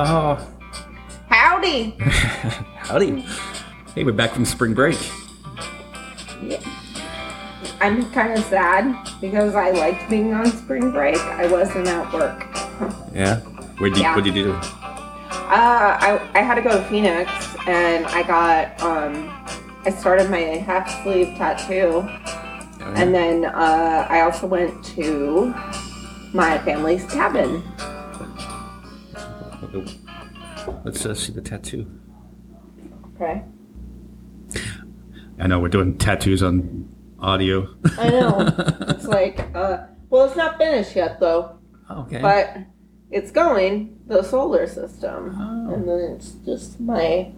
Oh, Howdy. howdy. Hey, we're back from spring break. I'm kind of sad because I liked being on spring break. I wasn't at work. Yeah. What did you, Yeah. what did you do? Uh, I, I had to go to Phoenix and I got, um, I started my half sleeve tattoo. Oh, And then uh, I also went to my family's cabin. Let's uh, see the tattoo. Okay. I know we're doing tattoos on audio. I know. it's like, uh, well, it's not finished yet though, okay. but it's going the solar system, Oh. and then it's just my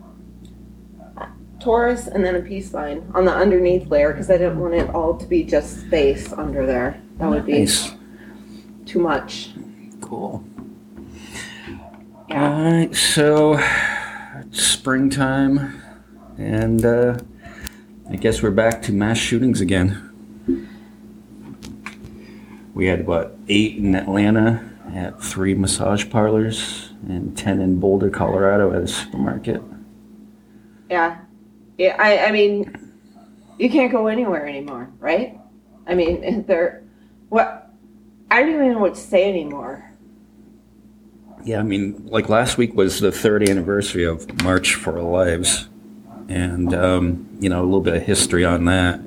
Taurus and then a peace sign on the underneath layer because I didn't want it all to be just space under there. That would be too much. Cool. All right, so it's springtime, and uh, I guess we're back to mass shootings again. We had what eight in Atlanta at three massage parlors, and ten in Boulder, Colorado, at a supermarket. Yeah. Yeah, I, I mean, you can't go anywhere anymore, right? I mean, they're, what, I don't even know what to say anymore. Yeah, I mean, like last week was the third anniversary of March for Our Lives, and um, you know a little bit of history on that.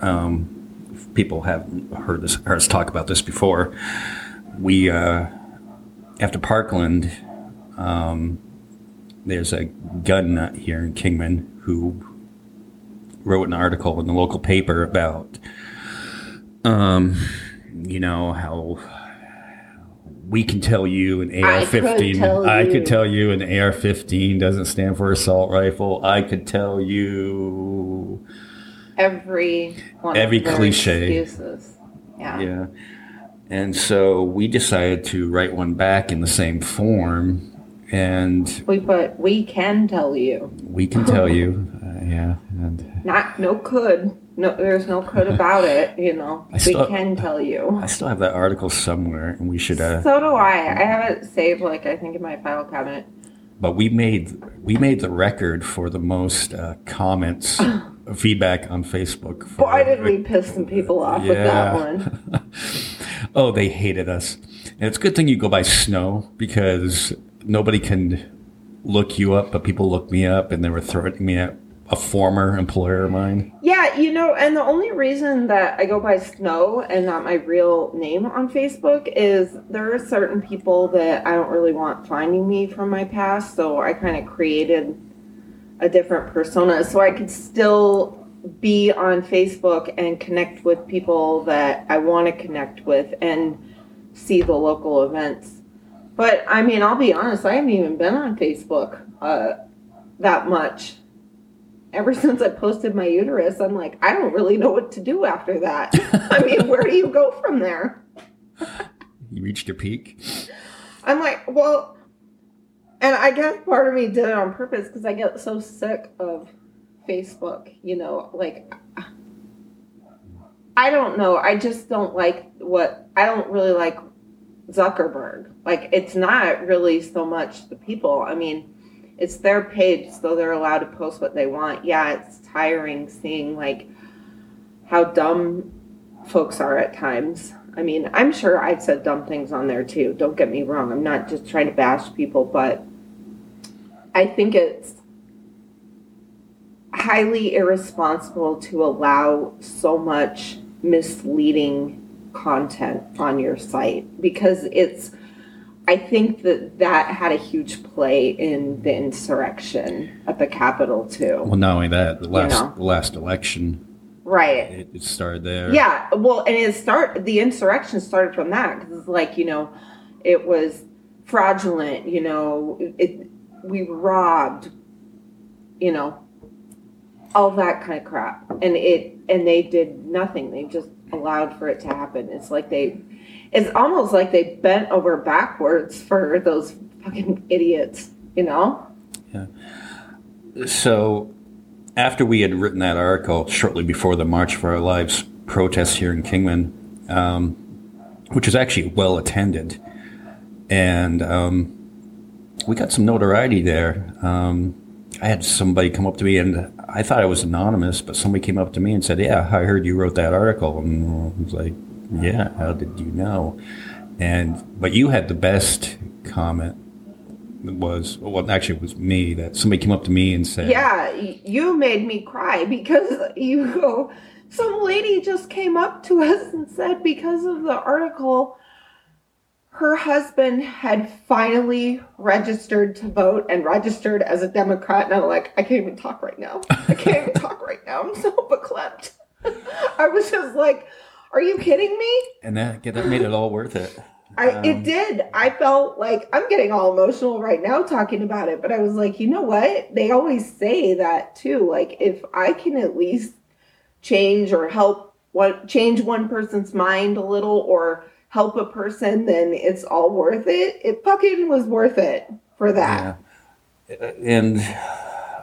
Um, people have heard this, heard us talk about this before. We uh, after Parkland, um, there's a gun nut here in Kingman who wrote an article in the local paper about, um, you know how we can tell you an AR-15. tell I could tell you an AR-15 doesn't stand for assault rifle. I could tell you, Every one Every cliche. excuses. Yeah. yeah. And so we decided to write one back in the same form, and We, but we can tell you. we can tell you, uh, yeah. And Not, no could. No, there's no code about it, you know. I still- we can tell you. I still have that article somewhere, and we should. Uh, So do I. I have it saved, like, I think in my file cabinet. but we made we made the record for the most uh, comments, feedback on Facebook. For, Boy, did we piss some people off with that one. oh, they hated us. And it's a good thing you go by Snow because nobody can look you up, but people look me up, and they were threatening me at a former employer of mine. Yeah, you know, and the only reason that I go by Snow and not my real name on Facebook is there are certain people that I don't really want finding me from my past, so I kind of created a different persona so I could still be on Facebook and connect with people that I want to connect with and see the local events. But I mean, I'll be honest, I haven't even been on Facebook uh, that much ever since I posted my uterus, I'm like, I don't really know what to do after that. I mean, where do you go from there? You reached your peak. I'm like, well, and I guess part of me did it on purpose because I get so sick of Facebook, you know, like, I don't know. I just don't like what, I don't really like Zuckerberg. Like, it's not really so much the people. I mean, it's their page, so they're allowed to post what they want. Yeah, it's tiring seeing like how dumb folks are at times. I mean, I'm sure I've said dumb things on there too. Don't get me wrong. I'm not just trying to bash people, but I think it's highly irresponsible to allow so much misleading content on your site because it's I think that that had a huge play in the insurrection at the Capitol too. Well, not only that, the last know. the last election, Right. it, it started there. Yeah, well, and it start the insurrection started from that because it's like you know, it was fraudulent. You know, it we robbed. You know, all that kind of crap, and it and they did nothing. They just allowed for it to happen. It's like they, it's almost like they bent over backwards for those fucking idiots. You know. Yeah. So, after we had written that article shortly before the March for Our Lives protest here in Kingman, um, which was actually well attended, and um, we got some notoriety there. Um, I had somebody come up to me, and I thought I was anonymous, but somebody came up to me and said, "Yeah, I heard you wrote that article," and I was like, "Yeah, how did you know?" And but you had the best comment. Was well, actually, it was me that somebody came up to me and said, Yeah, you made me cry because you go. Some lady just came up to us and said because of the article, her husband had finally registered to vote and registered as a Democrat. And I'm like, I can't even talk right now. I can't even talk right now. I'm so beklempt. I was just like, Are you kidding me? and that that made it all worth it. I Um, it did. I felt like I'm getting all emotional right now talking about it, but I was like, you know what? They always say that too. Like if I can at least change or help what change one person's mind a little or help a person, then it's all worth it. It fucking was worth it for that. Yeah. And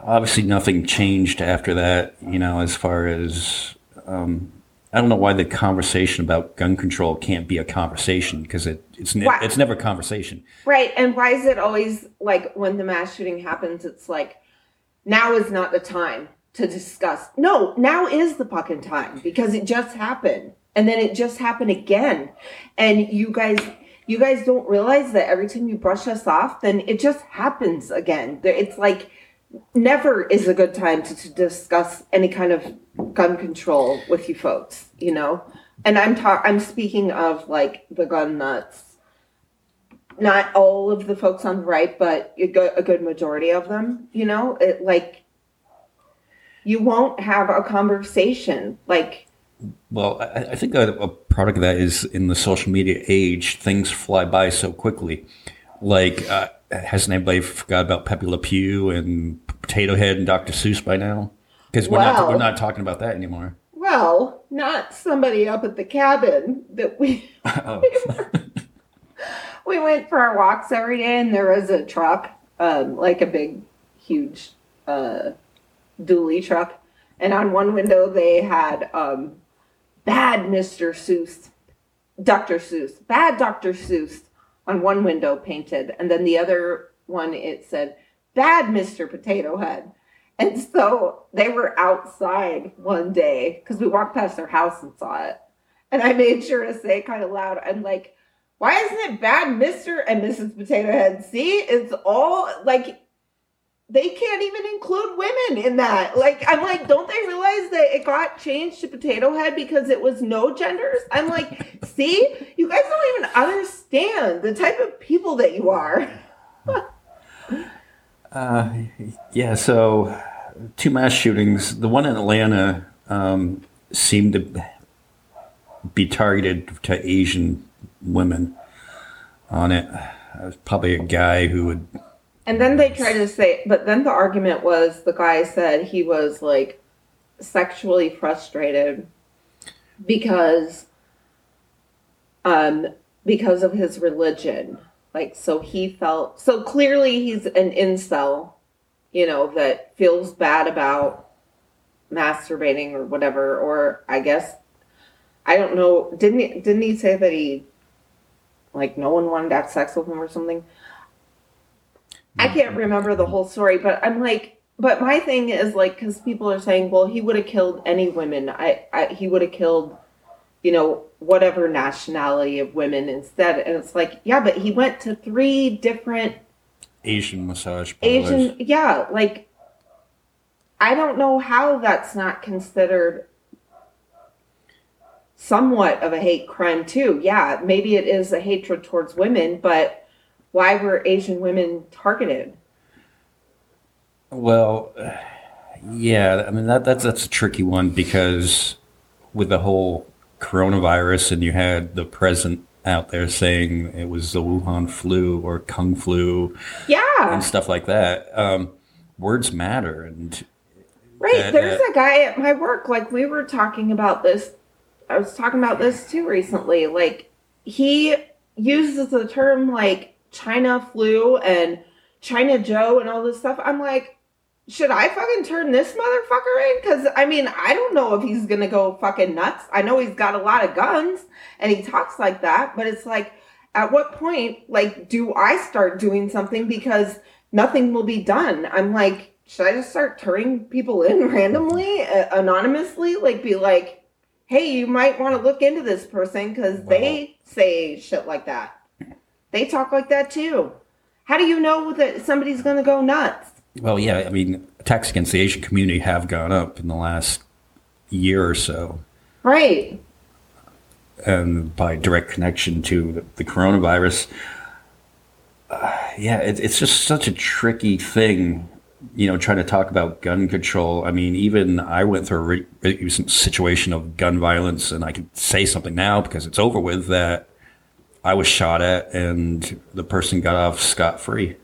obviously, nothing changed after that, you know, as far as. Um, I don't know why the conversation about gun control can't be a conversation because it, it's, ne- it's never a conversation. Right. And why is it always like when the mass shooting happens, it's like, now is not the time to discuss. No, now is the fucking time because it just happened. And then it just happened again. And you guys, you guys don't realize that every time you brush us off, then it just happens again. It's like never is a good time to, to discuss any kind of gun control with you folks, you know? And I'm talk I'm speaking of like the gun nuts not all of the folks on the right, but a good, majority of them, you know, it like you won't have a conversation. Like, Well, I, think a product of that is in the social media age, things fly by so quickly. Like, uh, hasn't anybody forgot about Pepe Le Pew and Potato Head and Dr. Seuss by now? Because we're not we're not talking about that anymore. well, not somebody up at the cabin that we Oh. we went for our walks every day, and there was a truck, um, like a big, huge, uh, dually truck, and on one window they had um, bad Mr. Seuss, Dr. Seuss, bad Dr. Seuss on one window painted, and then the other one it said bad Mr. Potato Head. And so they were outside one day because we walked past their house and saw it. And I made sure to say kind of loud, I'm like, why isn't it bad Mr. and Mrs. Potato Head? See, it's all like they can't even include women in that. Like, I'm like, don't they realize that it got changed to Potato Head because it was no genders? I'm like, see, you guys don't even understand the type of people that you are. Uh, yeah, so two mass shootings. The one in Atlanta um, seemed to be targeted to Asian women on it. Uh, probably a guy who would. And then they tried to say, but then the argument was the guy said he was like sexually frustrated because um because of his religion. Like so he felt so clearly he's an incel, you know, that feels bad about masturbating or whatever or I guess I don't know, didn't he didn't he say that he like no one wanted to have sex with him or something? I can't remember the whole story, but I'm like, but my thing is like, because people are saying, well, he would have killed any women. I, I he would have killed, you know, whatever nationality of women instead. And it's like, yeah, but he went to three different Asian massage parlors. Asian, yeah, like, I don't know how that's not considered somewhat of a hate crime too. Yeah, maybe it is a hatred towards women, but why were Asian women targeted? Well, yeah, I mean that that's that's a tricky one because with the whole coronavirus, and you had the president out there saying it was the Wuhan flu or Kung flu Yeah, and stuff like that. Um, words matter, and right. that- There's that- a guy at my work, like, we were talking about this. I was talking about this too recently. Like, he uses the term like China flu and China Joe and all this stuff. I'm like, should I fucking turn this motherfucker in? Because I mean, I don't know if he's gonna go fucking nuts. I know he's got a lot of guns and he talks like that, but it's like at what point, like, do I start doing something because nothing will be done? I'm like, should I just start turning people in randomly, uh, anonymously? Like, be like, hey, you might want to look into this person because they say shit like that. They talk like that too. How do you know that somebody's going to go nuts? Well, yeah, I mean, attacks against the Asian community have gone up in the last year or so, Right. and by direct connection to the, the coronavirus. Uh, yeah, it, it's just such a tricky thing, you know, trying to talk about gun control. I mean, even I went through a re- recent situation of gun violence, and I can say something now because it's over with that I was shot at, and the person got off scot free.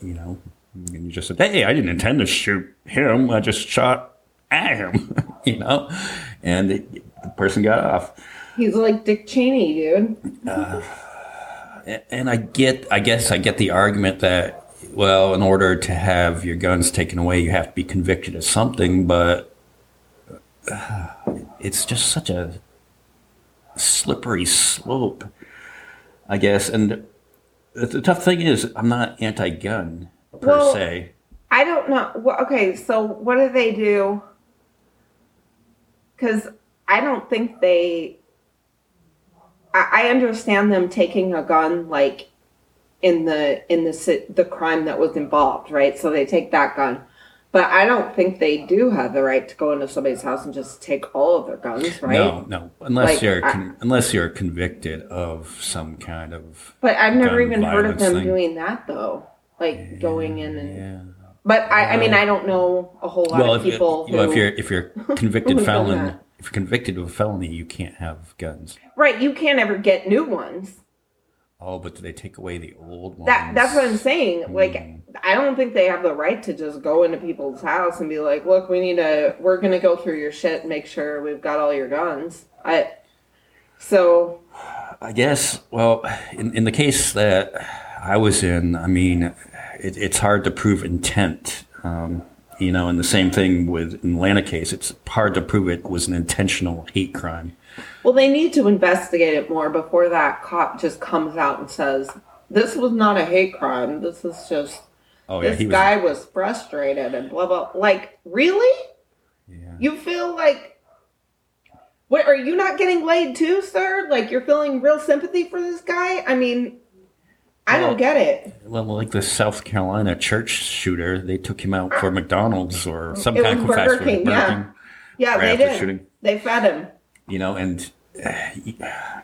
You know, and you just said, "Hey, I didn't intend to shoot him. I just shot at him." you know, and it, the person got off. He's like Dick Cheney, dude. And I get, I guess, I get the argument that, well, in order to have your guns taken away, you have to be convicted of something. But uh, it's just such a slippery slope, I guess. And the the tough thing is, I'm not anti-gun per Well, se. I don't know. Well, okay, so what do they do? Because I don't think they. I, I understand them taking a gun, like in the in the the crime that was involved, right? So they take that gun, but I don't think they do have the right to go into somebody's house and just take all of their guns, right? No, no, unless Like, you're I- unless you're convicted of some kind of But I've never even heard of them thing. doing that though, like going in and. yeah. But I, I mean, I don't know a whole lot well, of if, people. well, if you're if you're convicted felon, if you're convicted of a felony, you can't have guns. Right, you can't ever get new ones. Oh, but do they take away the old ones? That that's what I'm saying. Like Hmm. I don't think they have the right to just go into people's house and be like, "Look, we need to we're going to go through your shit and make sure we've got all your guns." I So, I guess. Well, in in the case that I was in, I mean, it, it's hard to prove intent. Um, you know, and the same thing with Atlanta case, it's hard to prove it was an intentional hate crime. well, they need to investigate it more before that cop just comes out and says, "This was not a hate crime. This is just Oh yeah, this was. guy was frustrated and blah blah." Like, really? yeah. You feel like what are you not getting laid too, sir? Like you're feeling real sympathy for this guy? I mean, I don't get it. Well, like the South Carolina church shooter, they took him out for McDonald's or some It kind of fast Burger food. King, yeah. King. Yeah, Right they did. shooting. They fed him. you know, and uh,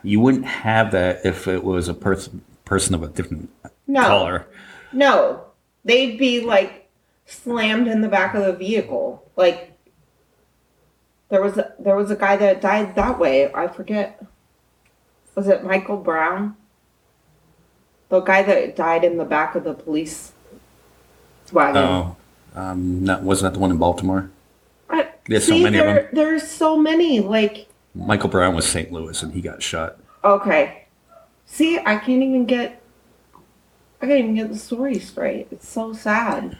you wouldn't have that if it was a person person of a different No. color. No, they'd be like slammed in the back of the vehicle. Like there was a, there was a guy that died that way. I forget. Was it Michael Brown? The guy that died in the back of the police wagon. Oh, um, that wasn't that the one in Baltimore? I, There's so many of there, There's so many. Like, Michael Brown was St. Louis, and he got shot. okay. See, I can't even get. I can't even get the story straight. It's so sad.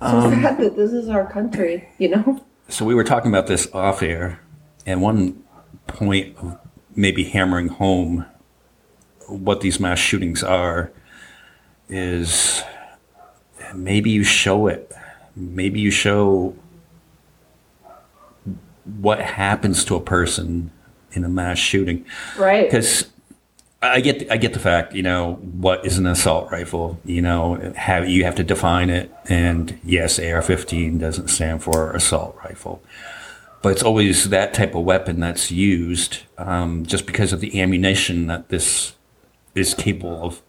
So Um, sad that this is our country. You know. So we were talking about this off air, and one point of maybe hammering home what these mass shootings are is maybe you show it. Maybe you show what happens to a person in a mass shooting. Right. Because I get I get the fact, you know, what is an assault rifle? You know, have you have to define it, and yes, AR-15 doesn't stand for assault rifle, but it's always that type of weapon that's used um, just because of the ammunition that this is capable of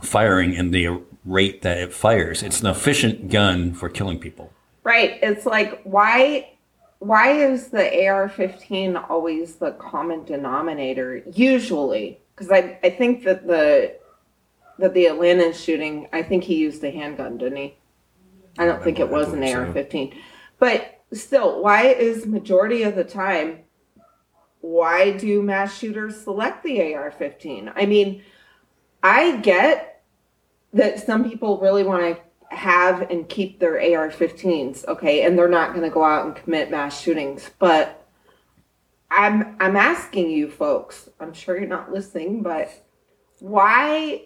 firing and the rate that it fires. It's an efficient gun for killing people. Right. It's like why why is the AR-15 always the common denominator usually? Because I I think that the that the Atlanta shooting, I think he used a handgun, didn't he? I don't I think it was an. AR-15. But still, why is majority of the time why do mass shooters select the AR-15? I mean, I get that some people really want to have and keep their AR-15s, okay, and they're not going to go out and commit mass shootings, but I'm I'm asking you folks. I'm sure you're not listening, but why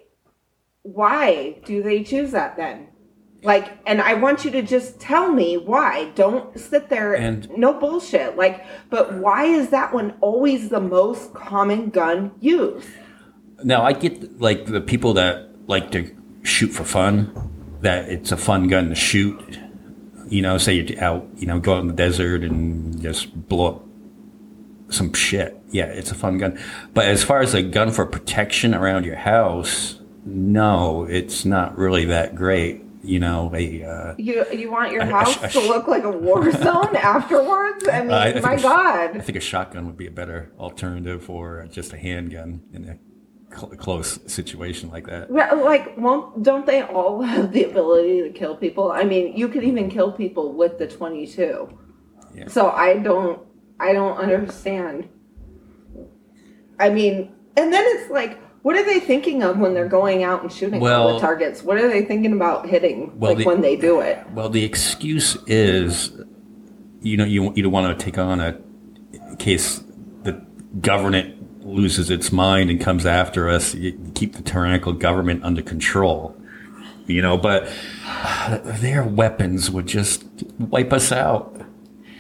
why do they choose that then? Like, and I want you to just tell me why. Don't sit there And- no bullshit. Like, but why is that one always the most common gun used? Now I get like the people that like to shoot for fun, that it's a fun gun to shoot. You know, say you're out, you know, go out in the desert and just blow up some shit. Yeah, it's a fun gun. But as far as a gun for protection around your house, no, it's not really that great. You know, a uh, You you want your I house I to look like a war zone afterwards? I mean, I- I my God. I think a shotgun would be a better alternative or just a handgun in a cl- close situation like that. Well, like, won't don't they all have the ability to kill people? I mean, you could even kill people with the twenty-two. Yeah. So I don't, I don't understand. I mean, and then it's like, what are they thinking of when they're going out and shooting all Well- the targets? What are they thinking about hitting? Well, like the- when they do it? Well, the excuse is, you know, you you don't want to take on a case the government loses its mind and comes after us. You keep the tyrannical government under control, you know. But uh, their weapons would just wipe us out.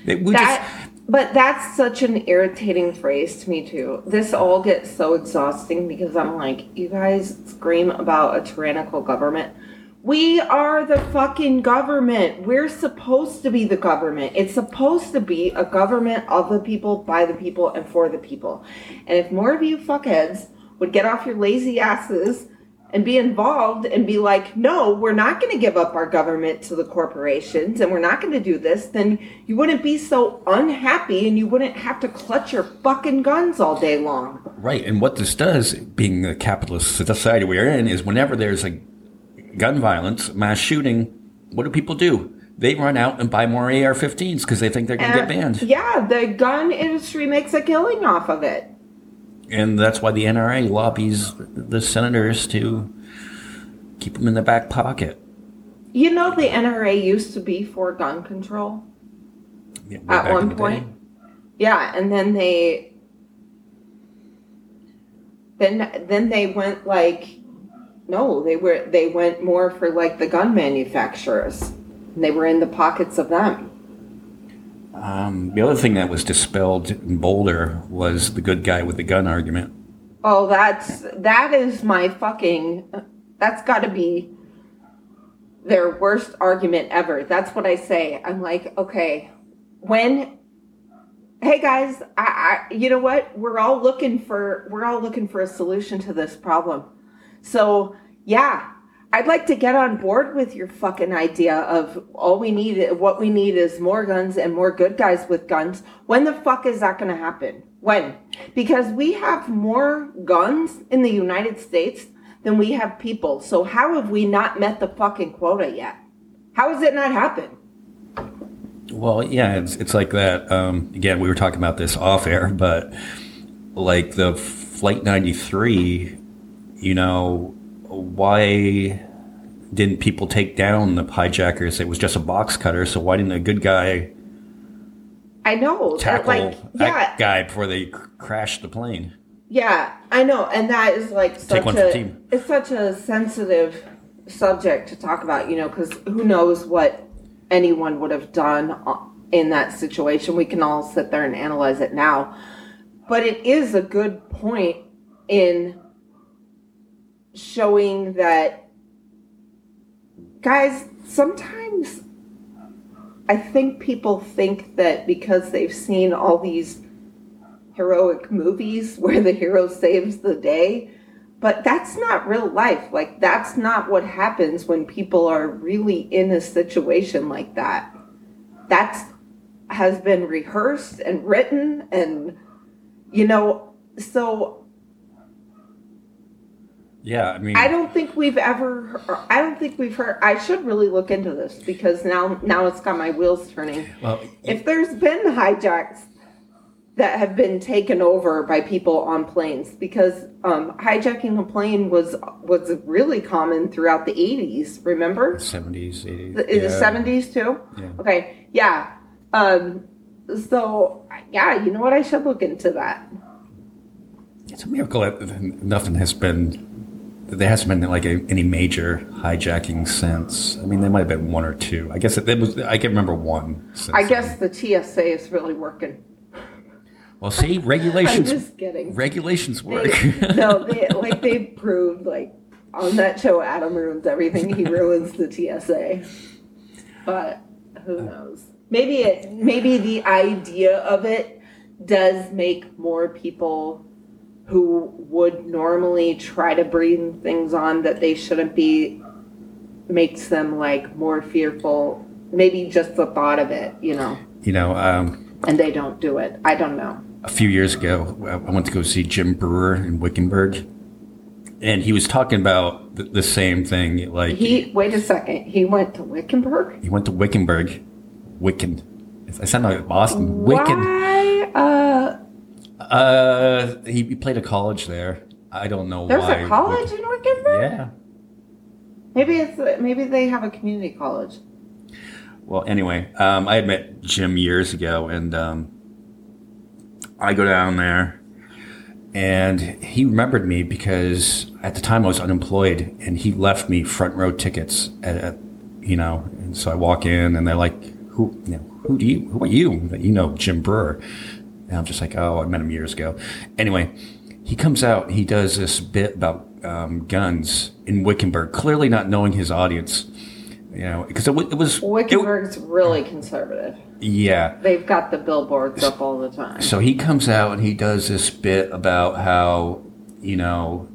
They would That, just. but that's such an irritating phrase to me too. This all gets so exhausting because I'm like, you guys scream about a tyrannical government. We are the fucking government. We're supposed to be the government. It's supposed to be a government of the people, by the people, and for the people. And if more of you fuckheads would get off your lazy asses and be involved and be like, no, we're not going to give up our government to the corporations and we're not going to do this, then you wouldn't be so unhappy and you wouldn't have to clutch your fucking guns all day long. Right, and what this does, being the capitalist society we're in, is whenever there's a gun violence, mass shooting, what do people do? They run out and buy more AR-15s because they think they're going to get banned, Yeah, the gun industry makes a killing off of it. and that's why the NRA lobbies the senators to keep them in the back pocket. You know, the NRA used to be for gun control. Yeah, At one in the day. point. Yeah, and then they then then they went like no, they were they went more for like the gun manufacturers. And they were in the pockets of them. Um, the other thing that was dispelled in Boulder was the good guy with the gun argument. Oh, that's that is my fucking that's got to be their worst argument ever. That's what I say. I'm like, okay, when hey guys, I, I you know what? We're all looking for we're all looking for a solution to this problem. So, yeah, I'd like to get on board with your fucking idea of all we need what we need is more guns and more good guys with guns. When the fuck is that going to happen? When? Because we have more guns in the United States than we have people. So how have we not met the fucking quota yet? How has it not happened? Well, yeah, it's it's like that. Um, again, we were talking about this off air, but like the Flight 93, you know, why didn't people take down the hijackers? It was just a box cutter, so why didn't a good guy I know. that, tackle like, yeah, that guy before they cr- crashed the plane? Yeah, I know, and that is like such a it's such a sensitive subject to talk about, you know, because who knows what anyone would have done uh, in that situation. We can all sit there and analyze it now, but it is a good point in showing that, guys. Sometimes I think people think that because they've seen all these heroic movies where the hero saves the day. But that's not real life. Like, that's not what happens when people are really in a situation like that. That's has been rehearsed and written, and, you know, so Yeah, I mean, I don't think we've ever, I don't think we've heard, I should really look into this because now, now it's got my wheels turning. well, If there's been hijacks that have been taken over by people on planes, because um, hijacking a plane was was really common throughout the 80s. Remember, 70s, 80s, the, in the yeah. 70s too. Yeah. Okay, yeah. Um, so yeah, you know what? I should look into that. It's a miracle that nothing has been there hasn't been like a, any major hijacking since. I mean, there might have been one or two. I guess it, it was. I can remember one. Since I then. guess the TSA is really working. Well, see, regulations. I'm regulations. just kidding. regulations work. They- no, they, like they proved like on that show, Adam ruins everything. He ruins the TSA. But who uh, knows? Maybe it. Maybe the idea of it does make more people who would normally try to bring things on that they shouldn't be makes them like more fearful. Maybe just the thought of it, you know, you know, um, and they don't do it. I don't know. a few years ago, I went to go see Jim Breuer in Wickenburg, and he was talking about the, the same thing. Like He wait a second. He went to Wickenburg. he went to Wickenburg, Wicken. I sound like Boston. Wicken. Why? Uh, Uh, he, he played a college there. I don't know there's why. a college in Wickenburg. Yeah. Maybe it's maybe they have a community college. Well, anyway, um, I had met Jim years ago, and um, I go down there, and he remembered me because at the time I was unemployed, and he left me front row tickets at, at you know, and so I walk in, and they're like, "Who, you know, who do you, who are you?" You know, Jim Breuer, and I'm just like, "Oh, I met him years ago." Anyway, he comes out, he does this bit about um, guns in Wickenburg, clearly not knowing his audience. You know, because it, wa- it was it- Wickenburg's really conservative. yeah. They've got the billboards up all the time. So he comes out and he does this bit about how, you know,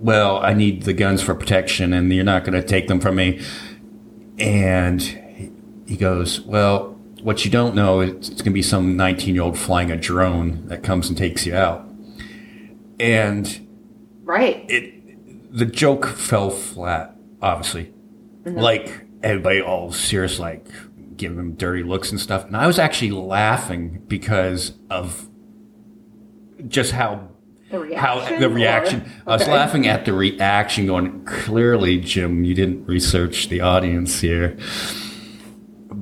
well, I need the guns for protection and you're not going to take them from me. And he goes, well, what you don't know is it's going to be some 19 year old flying a drone that comes and takes you out. And Right. it the joke fell flat, obviously. Mm-hmm. Like everybody all serious, like giving him dirty looks and stuff. And I was actually laughing because of just how The how reaction. the or- reaction. I was laughing at the reaction, going, clearly, Jim, you didn't research the audience here.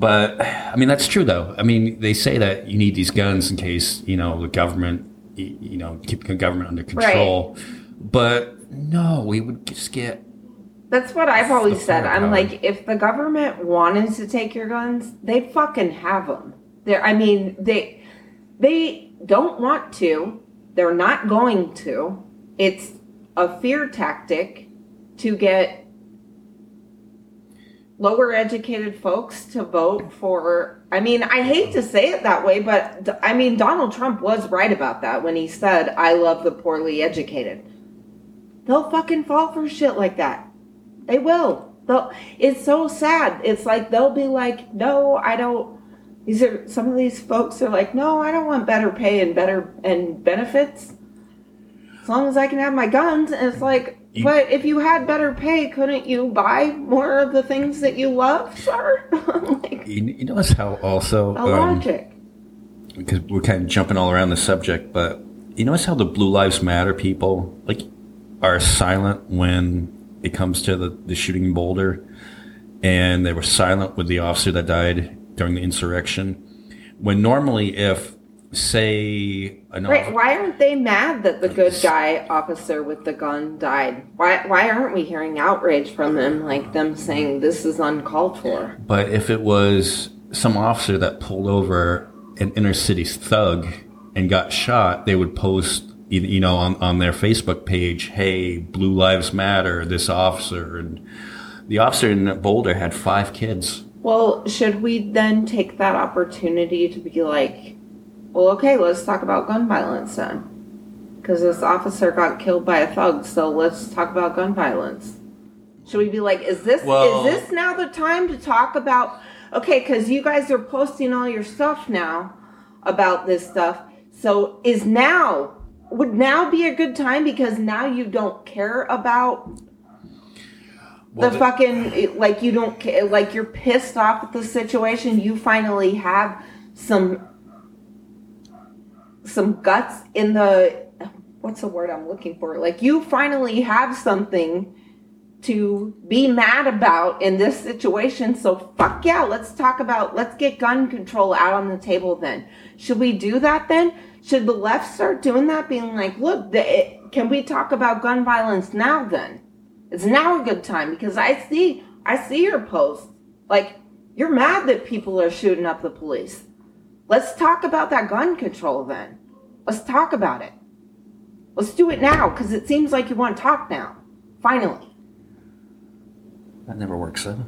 But I mean, that's true, though. I mean, they say that you need these guns in case you know the government, you know, keep the government under control. But no, we would just get That's what I've always said. I'm like, if the government wanted to take your guns, they fucking have them. There. I mean, they they don't want to. They're not going to. It's a fear tactic to get lower educated folks to vote for I mean, I hate to say it that way, but i mean, Donald Trump was right about that when he said, "I love the poorly educated." They'll fucking fall for shit like that. They will. They'll, it's so sad. It's like they'll be like, "No, I don't." These are some of these folks are like, "No, I don't want better pay and better and benefits." As long as I can have my guns, and it's like, You- but if you had better pay, couldn't you buy more of the things that you love, sir? like, you, you notice how also a um, logic. because we're kind of jumping all around the subject, but you notice how the Blue Lives Matter people like are silent when it comes to the, the shooting in Boulder, and they were silent with the officer that died during the insurrection. When normally, if say an Right? Why aren't they mad that the good guy officer with the gun died? Why why aren't we hearing outrage from them, like them saying this is uncalled for? but if it was some officer that pulled over an inner city thug and got shot, they would post, you you know, on, on their Facebook page, "Hey, Blue Lives Matter." This officer and the officer in Boulder had five kids. Well, should we then take that opportunity to be like, well, okay, let's talk about gun violence then, because this officer got killed by a thug, so let's talk about gun violence. Should we be like, is this Well- is this now the time to talk about? Okay, because you guys are posting all your stuff now about this stuff. So is now would now be a good time because now you don't care about Well, the fucking like you don't like you're pissed off at the situation. You finally have some some guts in the what's the word I'm looking for? Like you finally have something to be mad about in this situation. So fuck yeah, let's talk about let's get gun control out on the table then. Should we do that then? Should the left start doing that being like, look, the, it, can we talk about gun violence now then? It's now a good time because I see I see your post. Like you're mad that people are shooting up the police. Let's talk about that gun control then. Let's talk about it. Let's do it now because it seems like you want to talk now. Finally. That never works though.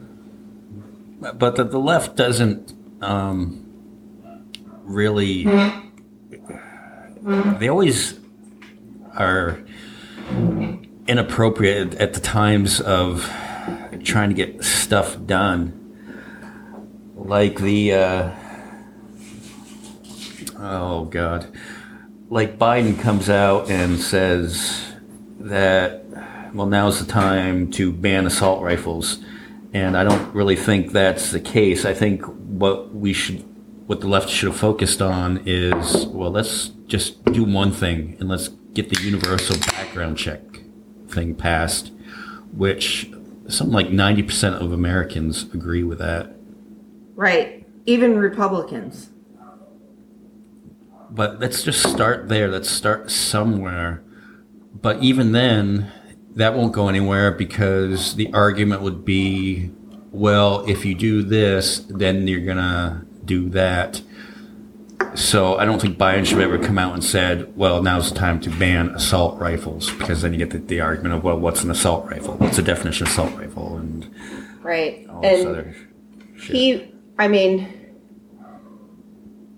But the, the left doesn't um, really. They always are inappropriate at the times of trying to get stuff done. Like the. Uh, oh, God. Like Biden comes out and says that well, now's the time to ban assault rifles. And I don't really think that's the case. I think what we should, what the left should have focused on is, well, let's just do one thing and let's get the universal background check thing passed, which something like 90% of Americans agree with that. Right. Even Republicans. But let's just start there. Let's start somewhere. But even then, that won't go anywhere because the argument would be, well, if you do this, then you're gonna do that. So I don't think Biden should have ever come out and said, well, now's the time to ban assault rifles because then you get the, the argument of, well, what's an assault rifle? What's the definition of assault rifle? And Right. and he, I mean,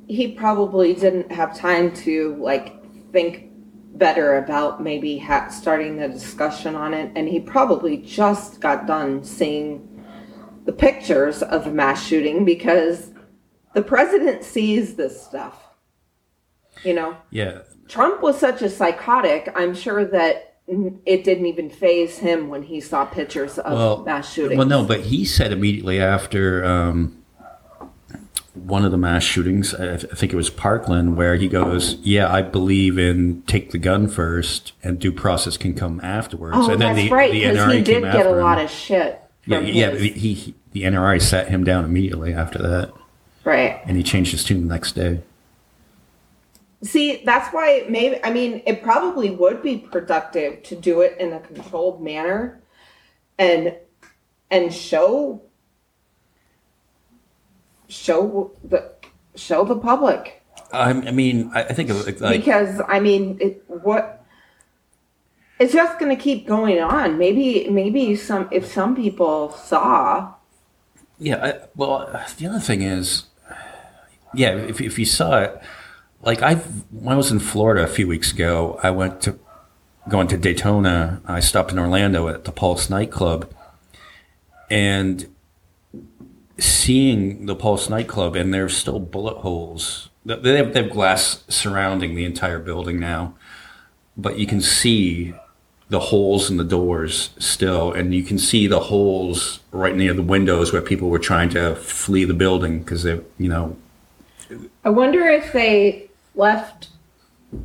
he probably didn't have time to like think better about maybe ha- starting the discussion on it. And he probably just got done seeing the pictures of the mass shooting because the president sees this stuff. You know, yeah, Trump was such a psychotic, I'm sure that it didn't even faze him when he saw pictures of well, mass shootings. Well, no, but he said immediately after um, one of the mass shootings, I, th- I think it was Parkland, where he goes, "Yeah, I believe in take the gun first, and due process can come afterwards." Oh, and then that's the, right, because he did get a lot him. of shit. yeah, yeah. He, he, the NRA sat him down immediately after that, right. and he changed his tune the next day. See, that's why maybe I mean it probably would be productive to do it in a controlled manner and and show show the show the public I, I mean, I, I think of like because I mean it what it's just going to keep going on. Maybe maybe some if some people saw Yeah, I, well, the other thing is, yeah, if, if you saw it, like I, when I was in Florida a few weeks ago, I went to going to Daytona. I stopped in Orlando at the Pulse nightclub, and seeing the Pulse nightclub, and there's still bullet holes. They have, they have glass surrounding the entire building now, but you can see the holes in the doors still, and you can see the holes right near the windows where people were trying to flee the building because they, you know, I wonder if they left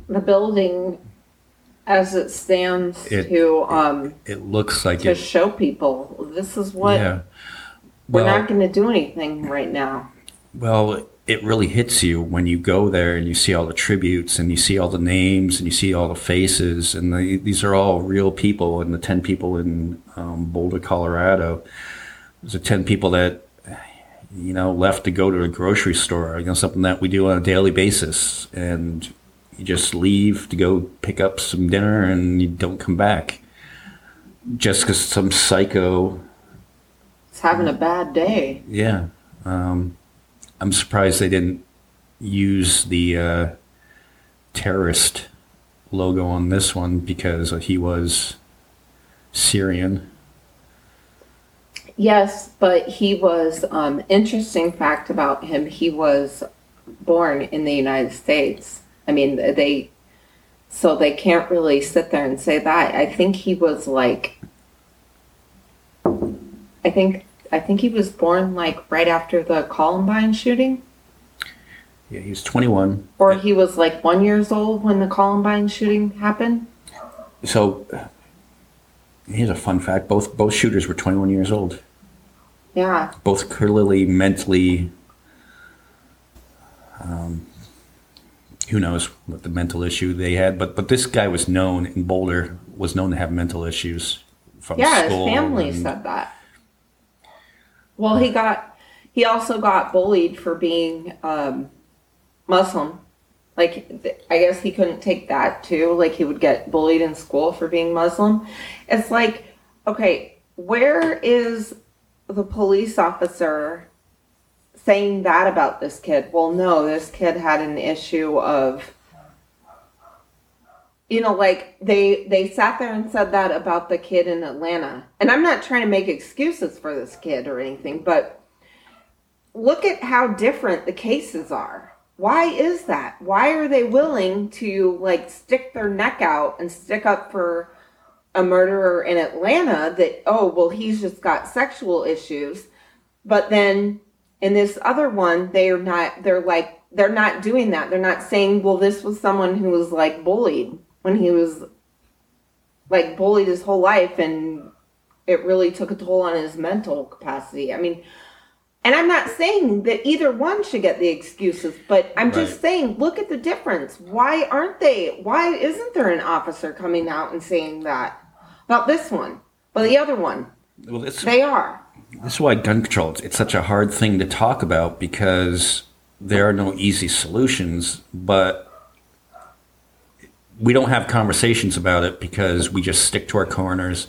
the building as it stands It- to um it looks like to it. show people this is what Yeah. We're Well, not going to do anything right now. well, it really hits you when you go there and you see all the tributes and you see all the names and you see all the faces and the, these are all real people and the ten people in um, Boulder, Colorado. There's the ten people that you know left to go to a grocery store. You know something that we do on a daily basis, and you just leave to go pick up some dinner and you don't come back just because some psycho It's having a bad day. yeah. Um, I'm surprised they didn't use the uh, terrorist logo on this one because he was Syrian. Yes, but he was um interesting fact about him, he was born in the United States. I mean, they so they can't really sit there and say that. I think he was like I think I think he was born like right after the Columbine shooting Yeah, he was 21. or he was like 1 years old when the Columbine shooting happened. So Here's a fun fact: both both shooters were 21 years old. Yeah. Both clearly mentally. Um, who knows what the mental issue they had, but but this guy was known in Boulder was known to have mental issues from Yeah, his school. family and- said that. Well, he got he also got bullied for being um, Muslim. Like I guess he couldn't take that too. Like he would get bullied in school for being Muslim. It's like, okay, where is the police officer saying that about this kid? Well, no, this kid had an issue of you know like they they sat there and said that about the kid in atlanta. And i'm not trying to make excuses for this kid or anything but look at how different the cases are. Why is that? Why are they willing to like stick their neck out and stick up for a murderer in atlanta that oh well he's just got sexual issues but then in this other one they're not they're like they're not doing that. They're not saying well this was someone who was like bullied when he was like bullied his whole life and it really took a toll on his mental capacity. I mean and i'm not saying that either one should get the excuses but i'm just saying look at the difference. Why aren't they why isn't there an officer coming out and saying that? About this one but the other one. Well, they are. This is why gun control it's such a hard thing to talk about because there are no easy solutions, but we don't have conversations about it because we just stick to our corners.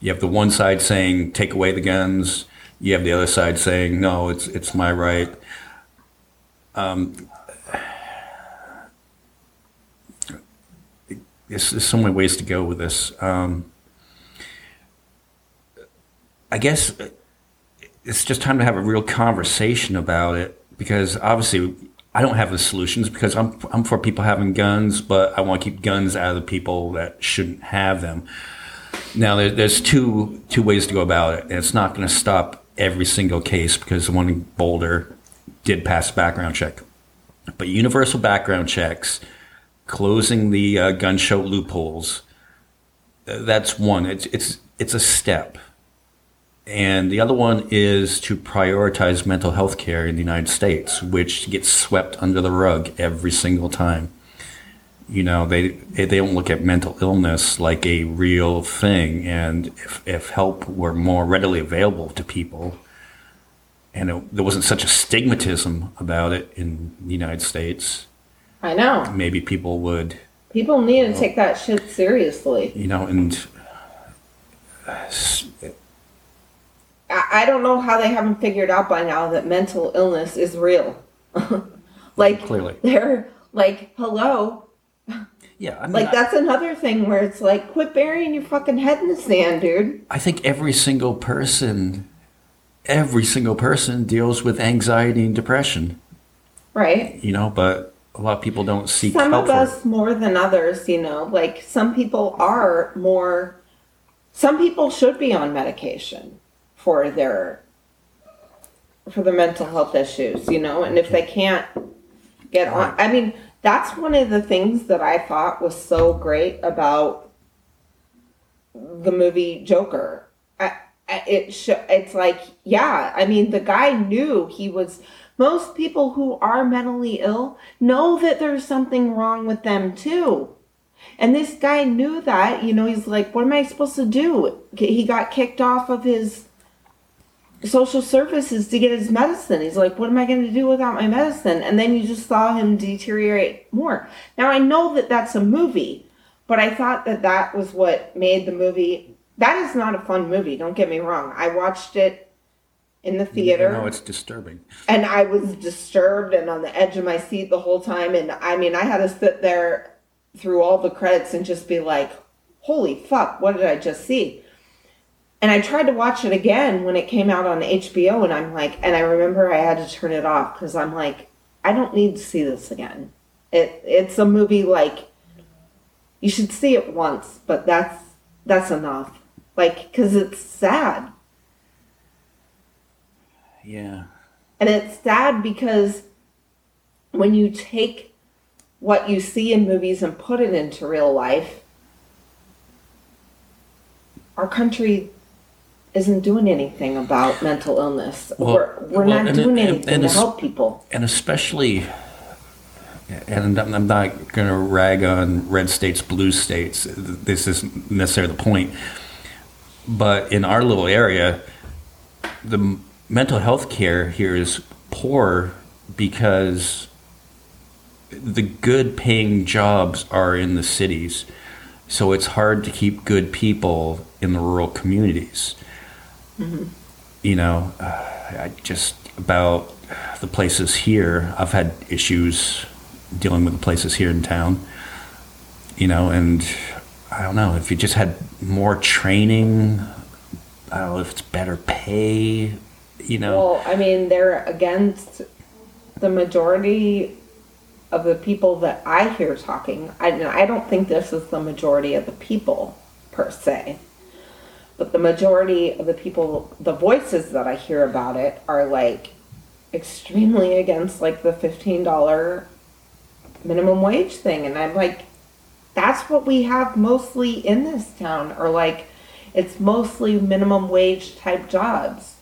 You have the one side saying take away the guns. You have the other side saying no, it's it's my right. Um, there's, so many ways to go with this. Um, I guess it's just time to have a real conversation about it because obviously I don't have the solutions because I'm I'm for people having guns, but I want to keep guns out of the people that shouldn't have them. Now there, there's two two ways to go about it, and it's not going to stop every single case because the one in Boulder did pass a background check, but universal background checks, closing the uh, gun show loopholes, that's one. It's it's it's a step and the other one is to prioritize mental health care in the United States, which gets swept under the rug every single time. You know, they they don't look at mental illness like a real thing, and if, if help were more readily available to people, and it, there wasn't such a stigmatism about it in the United States, i know. maybe people would, people need to oh. take that shit seriously. You know, and I I don't know how they haven't figured out by now that mental illness is real. like Clearly. they're like, hello. yeah, I mean, Like I- that's another thing where it's like, quit burying your fucking head in the sand, dude. I think every single person, every single person deals with anxiety and depression, Right? you know, but a lot of people don't seek Some help of for us more than others, you know. Like some people are more. Some people should be on medication for their for the mental health issues, you know, and if they can't get on, I mean, that's one of the things that I thought was so great about the movie Joker. I, I, it sh- it's like, yeah, I mean, the guy knew he was. Most people who are mentally ill know that there's something wrong with them too. And this guy knew that, you know, he's like, what am I supposed to do? He got kicked off of his social services to get his medicine. He's like, what am I going to do without my medicine? And then you just saw him deteriorate more. Now, I know that that's a movie, but I thought that that was what made the movie. That is not a fun movie, don't get me wrong. I watched it in the theater No, it's disturbing. and I was disturbed and on the edge of my seat the whole time. And I mean, I had to sit there through all the credits and just be like, holy fuck, what did I just see? And I tried to watch it again when it came out on HBO, and I'm like, and I remember I had to turn it off because I'm like, I don't need to see this again. It it's a movie like you should see it once, but that's that's enough. Like, because it's sad. Yeah. And it's sad because when you take what you see in movies and put it into real life, our country isn't doing anything about mental illness. Well- we're we're well, not and- doing and- anything and to it's- help people. and especially and I'm I'm not going to rag on red states, blue states. This isn't necessarily the point. But in our little area, the mental health care here is poor because the good paying jobs are in the cities. So it's hard to keep good people in the rural communities. You know, uh, I just about the places here, I've had issues dealing with the places here in town. You know, and I don't know if you just had more training. I don't know if it's better pay. You know, Well, I mean, they're against the majority of the people that I hear talking. I, I don't think this is the majority of the people per se, but the majority of the people, the voices that I hear about it are like extremely against like the fifteen dollar minimum wage thing, and I'm like, that's what we have mostly in this town, or like, it's mostly minimum wage type jobs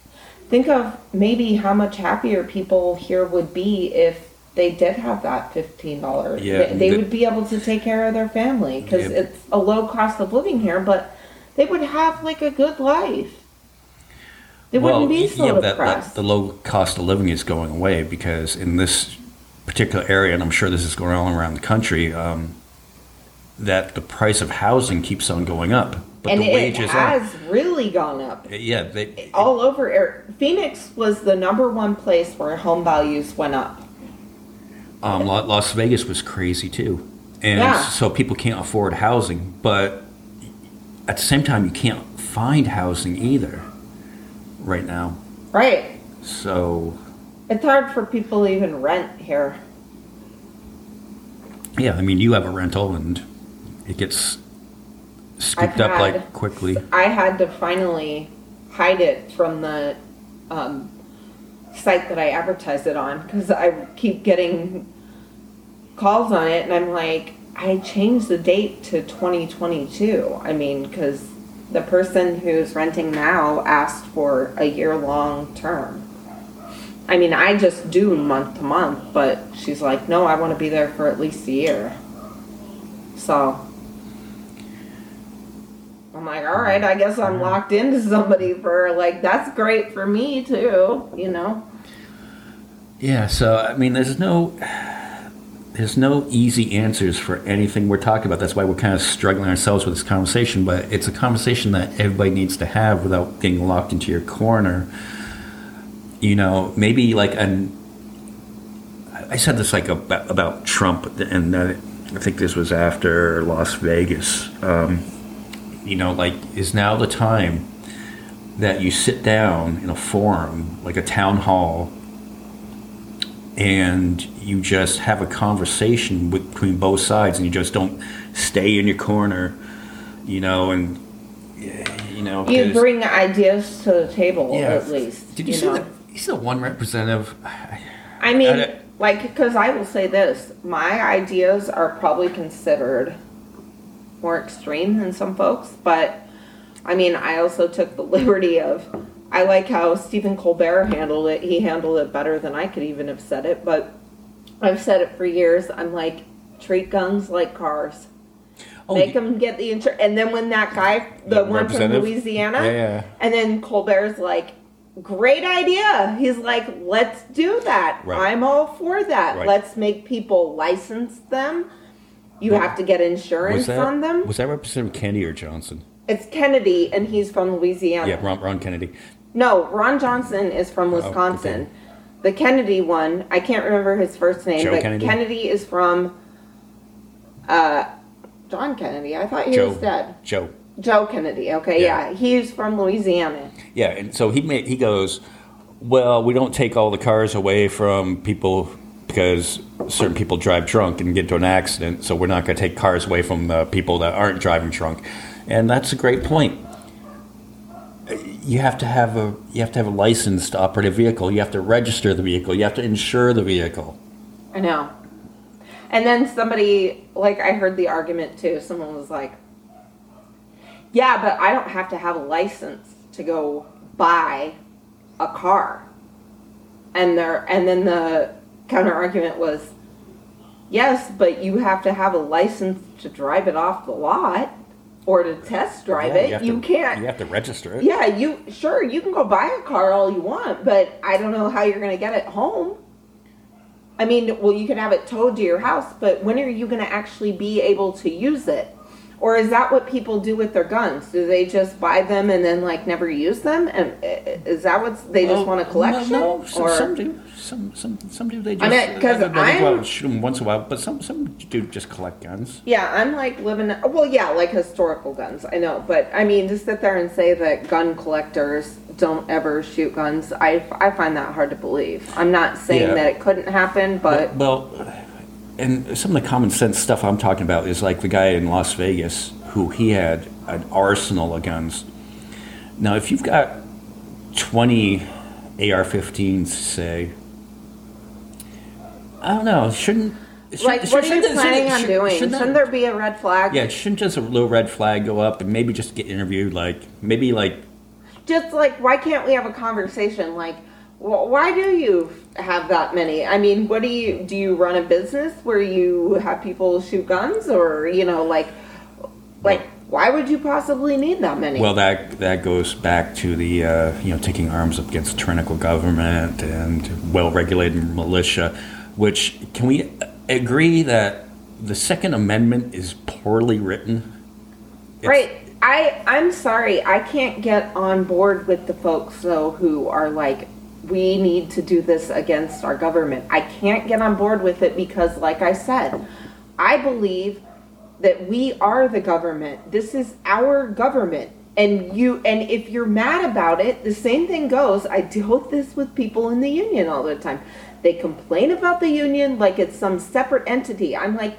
think of maybe how much happier people here would be if they did have that fifteen dollars. Yeah, they, they the- would be able to take care of their family because Yeah. it's a low cost of living here, but they would have like a good life. They wouldn't be so yeah, that, that the low cost of living is going away because in this particular area, and I'm sure this is going on around the country, um, that the price of housing keeps on going up, but and the it wages has aren't. really gone up. Yeah, they, All over Phoenix was the number one place where home values went up. um, Las Vegas was crazy too, and Yeah. so people can't afford housing. But at the same time, you can't find housing either right now. Right. So It's hard for people to even rent here. yeah, I mean, you have a rental, and it gets scooped I've up like quickly. I had to finally hide it from the um, site that I advertised it on because I keep getting calls on it, and I'm like, I changed the date to 2022. I mean, because the person who's renting now asked for a year long term. I mean, I just do month to month, but she's like, no, I want to be there for at least a year. So I'm like, all right, I guess I'm mm-hmm. locked into somebody for like that's great for me too, you know. Yeah, so I mean, there's no there's no easy answers for anything we're talking about. That's why we're kind of struggling ourselves with this conversation. But it's a conversation that everybody needs to have without getting locked into your corner. You know, maybe like an I said this like about, about Trump, and I think this was after Las Vegas. Um, you know, like is now the time that you sit down in a forum, like a town hall, and you just have a conversation with, between both sides, and you just don't stay in your corner, you know, and you know. You bring ideas to the table Yeah. at least. Did you, see know? that? He's the one representative. I mean, I- like, because I will say this: my ideas are probably considered more extreme than some folks, but I mean, I also took the liberty of. I like how Stephen Colbert handled it. He handled it better than I could even have said it, but I've said it for years. I'm like, treat guns like cars. Oh, Make them get the insurance. And then when that guy, the The one from? Louisiana, Yeah, yeah. and then Colbert's like, great idea. He's like, let's do that. Right. I'm all for that. Right. Let's make people license them. You have to get insurance that on them. was that Representative Kennedy or Johnson? it's Kennedy, and he's from Louisiana. Yeah, Ron, Ron Kennedy. No, Ron Johnson is from Wisconsin. okay. The Kennedy one, I can't remember his first name, Joe but Kennedy? is from uh, John Kennedy. I thought he Joe. was dead. Joe. Joe Kennedy. Okay, Yeah. yeah. he's from Louisiana. Yeah, and so he made, he goes, well, we don't take all the cars away from people because certain people drive drunk and get into an accident, so we're not going to take cars away from the people that aren't driving drunk, and that's a great point. You have to have a you have to have a license to operate a vehicle. You have to register the vehicle. You have to insure the vehicle. I know. And then somebody, like, I heard the argument too. Someone was like, Yeah, but I don't have to have a license to go buy a car. And there and then the counter argument was yes, but you have to have a license to drive it off the lot or to test drive Yeah, it. have You, to- can't You have to register it. Yeah, you sure you can go buy a car all you want, but I don't know how you're going to get it home. I mean, well, you can have it towed to your house, but when are you going to actually be able to use it? Or is that what people do with their guns? Do they just buy them and then like never use them? And uh, is that what they just Well, want a collection? No, no some, or some do. Some, some, some do. They just. I mean, 'cause they go out and shoot them once a while, but some, some do just collect guns. yeah, I'm like living. Well, yeah, like historical guns. I know, but I mean, to sit there and say that gun collectors don't ever shoot guns, I, I find that hard to believe. I'm not saying Yeah. that it couldn't happen, but Well, and some of the common sense stuff I'm talking about is like the guy in Las Vegas who he had an arsenal of guns. Now, if you've got 20 AR-15s, say, I don't know, shouldn't should- like, what are you planning on doing? shouldn't Shouldn't there be a red flag? Yeah, shouldn't just a little red flag go up and maybe just get interviewed? Like maybe like Just like, why can't we have a conversation? Like, wh- why do you have that many? I mean, what do you do? You run a business where you have people shoot guns, or you know, like, like, why would you possibly need that many? well that that goes back to the uh, you know taking arms up against tyrannical government and well-regulated militia. Which can we agree that the Second Amendment is poorly written? It's- Right. I I'm sorry. I can't get on board with the folks though who are like we need to do this against our government. I can't get on board with it because like I said, I believe that we are the government. This is our government. And you and if you're mad about it, the same thing goes. I deal with this with people in the union all the time. They complain about the union like it's some separate entity. I'm like,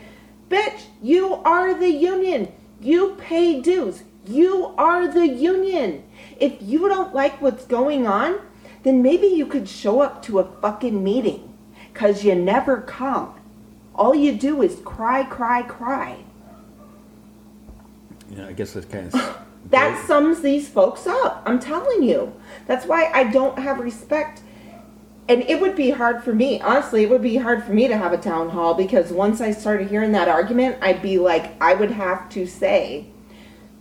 bitch, you are the union. You pay dues. You are the union. If you don't like what's going on, then maybe you could show up to a fucking meeting because you never come. All you do is cry, cry, cry. Yeah, I guess that's kind of That sums these folks up. I'm telling you. That's why I don't have respect. And it would be hard for me, honestly, it would be hard for me to have a town hall because once I started hearing that argument, I'd be like, I would have to say,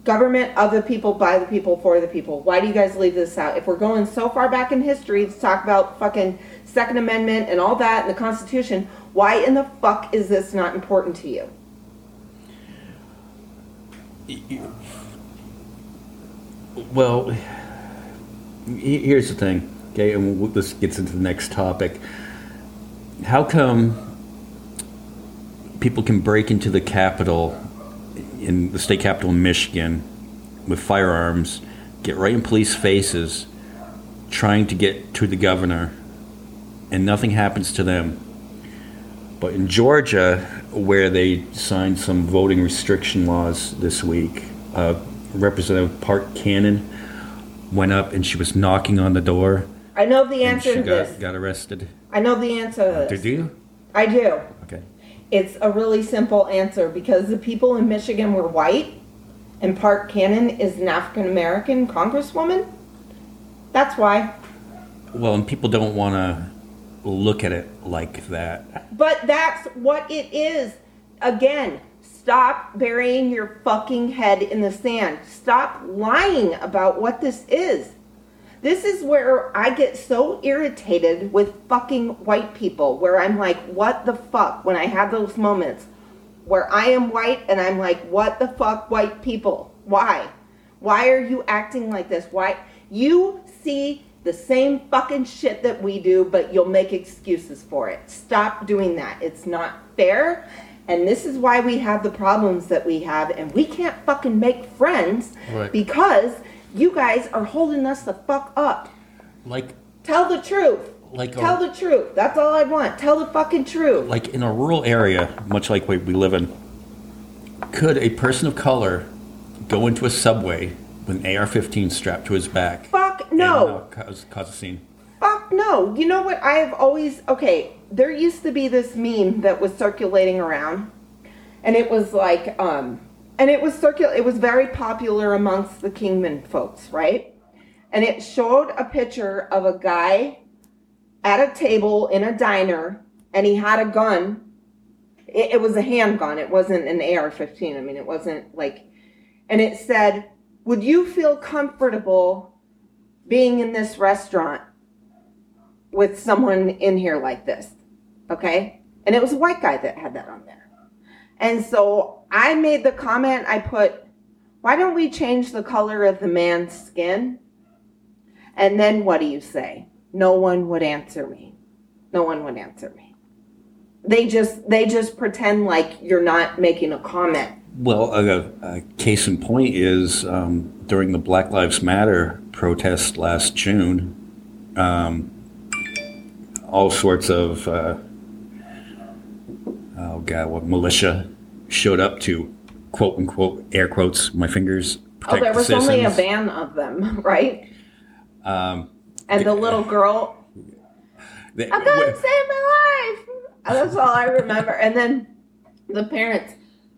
government of the people, by the people, for the people. Why do you guys leave this out? If we're going so far back in history to talk about fucking Second Amendment and all that and the Constitution, why in the fuck is this not important to you? Well, here's the thing, okay, and this gets into the next topic. How come people can break into the Capitol, in the state capitol in Michigan, with firearms, get right in police faces, trying to get to the governor, and nothing happens to them? But in Georgia, where they signed some voting restriction laws this week, uh, Representative Park Cannon went up and she was knocking on the door I know the answer she to this. got, got arrested. I know the answer to this. Did you? I do. It's a really simple answer because the people in Michigan were white and Park Cannon is an African American congresswoman. That's why. Well, and people don't want to look at it like that. But that's what it is. Again, stop burying your fucking head in the sand. Stop lying about what this is. This is where I get so irritated with fucking white people, where I'm like, what the fuck, when I have those moments where I am white and I'm like, what the fuck, white people? Why? Why are you acting like this? Why? You see the same fucking shit that we do, but you'll make excuses for it. Stop doing that. It's not fair. And this is why we have the problems that we have, and we can't fucking make friends Right. because you guys are holding us the fuck up. Like, Tell the truth. like, Tell a, the truth. That's all I want. Tell the fucking truth. like in a rural area, much like we, we live in, could a person of color go into a subway with an AR-15 strapped to his back? Fuck and, no. uh, cause, cause a scene. Fuck no. You know what? I have always okay. There used to be this meme that was circulating around, and it was like, um, and it was circular. It was very popular amongst the Kingman folks, right? And it showed a picture of a guy at a table in a diner, and he had a gun. It, it was a handgun. It wasn't an AR-15. I mean, it wasn't like, and it said, "Would you feel comfortable being in this restaurant with someone in here like this?" Okay, and it was a white guy that had that on there. And so I made the comment, I put, why don't we change the color of the man's skin? And then what do you say? No one would answer me. No one would answer me. They just they just pretend like you're not making a comment. Well, a, a case in point is um, during the Black Lives Matter protest last June, um, all sorts of uh, oh god, what militia showed up to quote unquote air quotes my fingers. Oh, there was the only a van of them, right? Um, And the little girl, I'm gonna save my life. That's all I remember. And then the parents,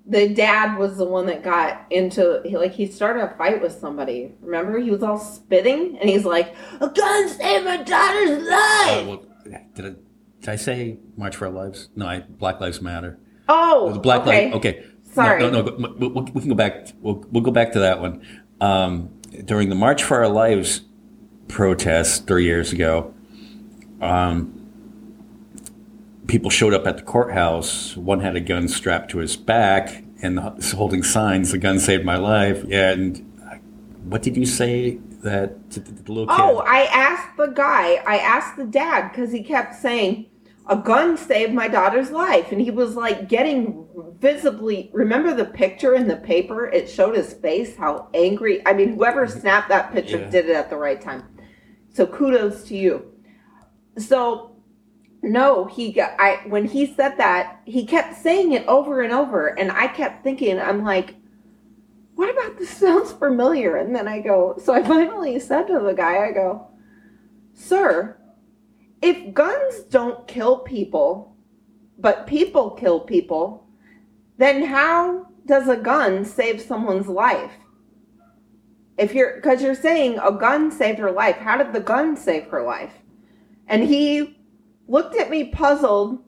the dad was the one that got into he, like he started a fight with somebody. Remember, he was all spitting, and he's like, "A gun saved my daughter's Uh, life." well, did, I, did I say March for Our Lives? No, I, Black Lives Matter. Oh, The Black okay. Lives. Okay. Sorry. No, no, no. we, we, can go back. We'll, we'll go back to that one. Um, during the March for Our Lives protest three years ago, um, people showed up at the courthouse. One had a gun strapped to his back and was holding signs. The gun saved my life. Yeah. And uh, what did you say that to the, the little kid? Oh, I asked the guy. I asked the dad because he kept saying, "A gun saved my daughter's life," and he was like getting visibly. Remember the picture in the paper? It showed his face, how angry. I mean, whoever mm-hmm. snapped that picture Yeah. did it at the right time. So kudos to you. So no, he got. I when he said that, he kept saying it over and over, and I kept thinking, I'm like. What about this sounds familiar? And then I go, so I finally said to the guy, I go, Sir, if guns don't kill people, but people kill people, then how does a gun save someone's life? If you're, because you're saying a gun saved her life, how did the gun save her life? And he looked at me puzzled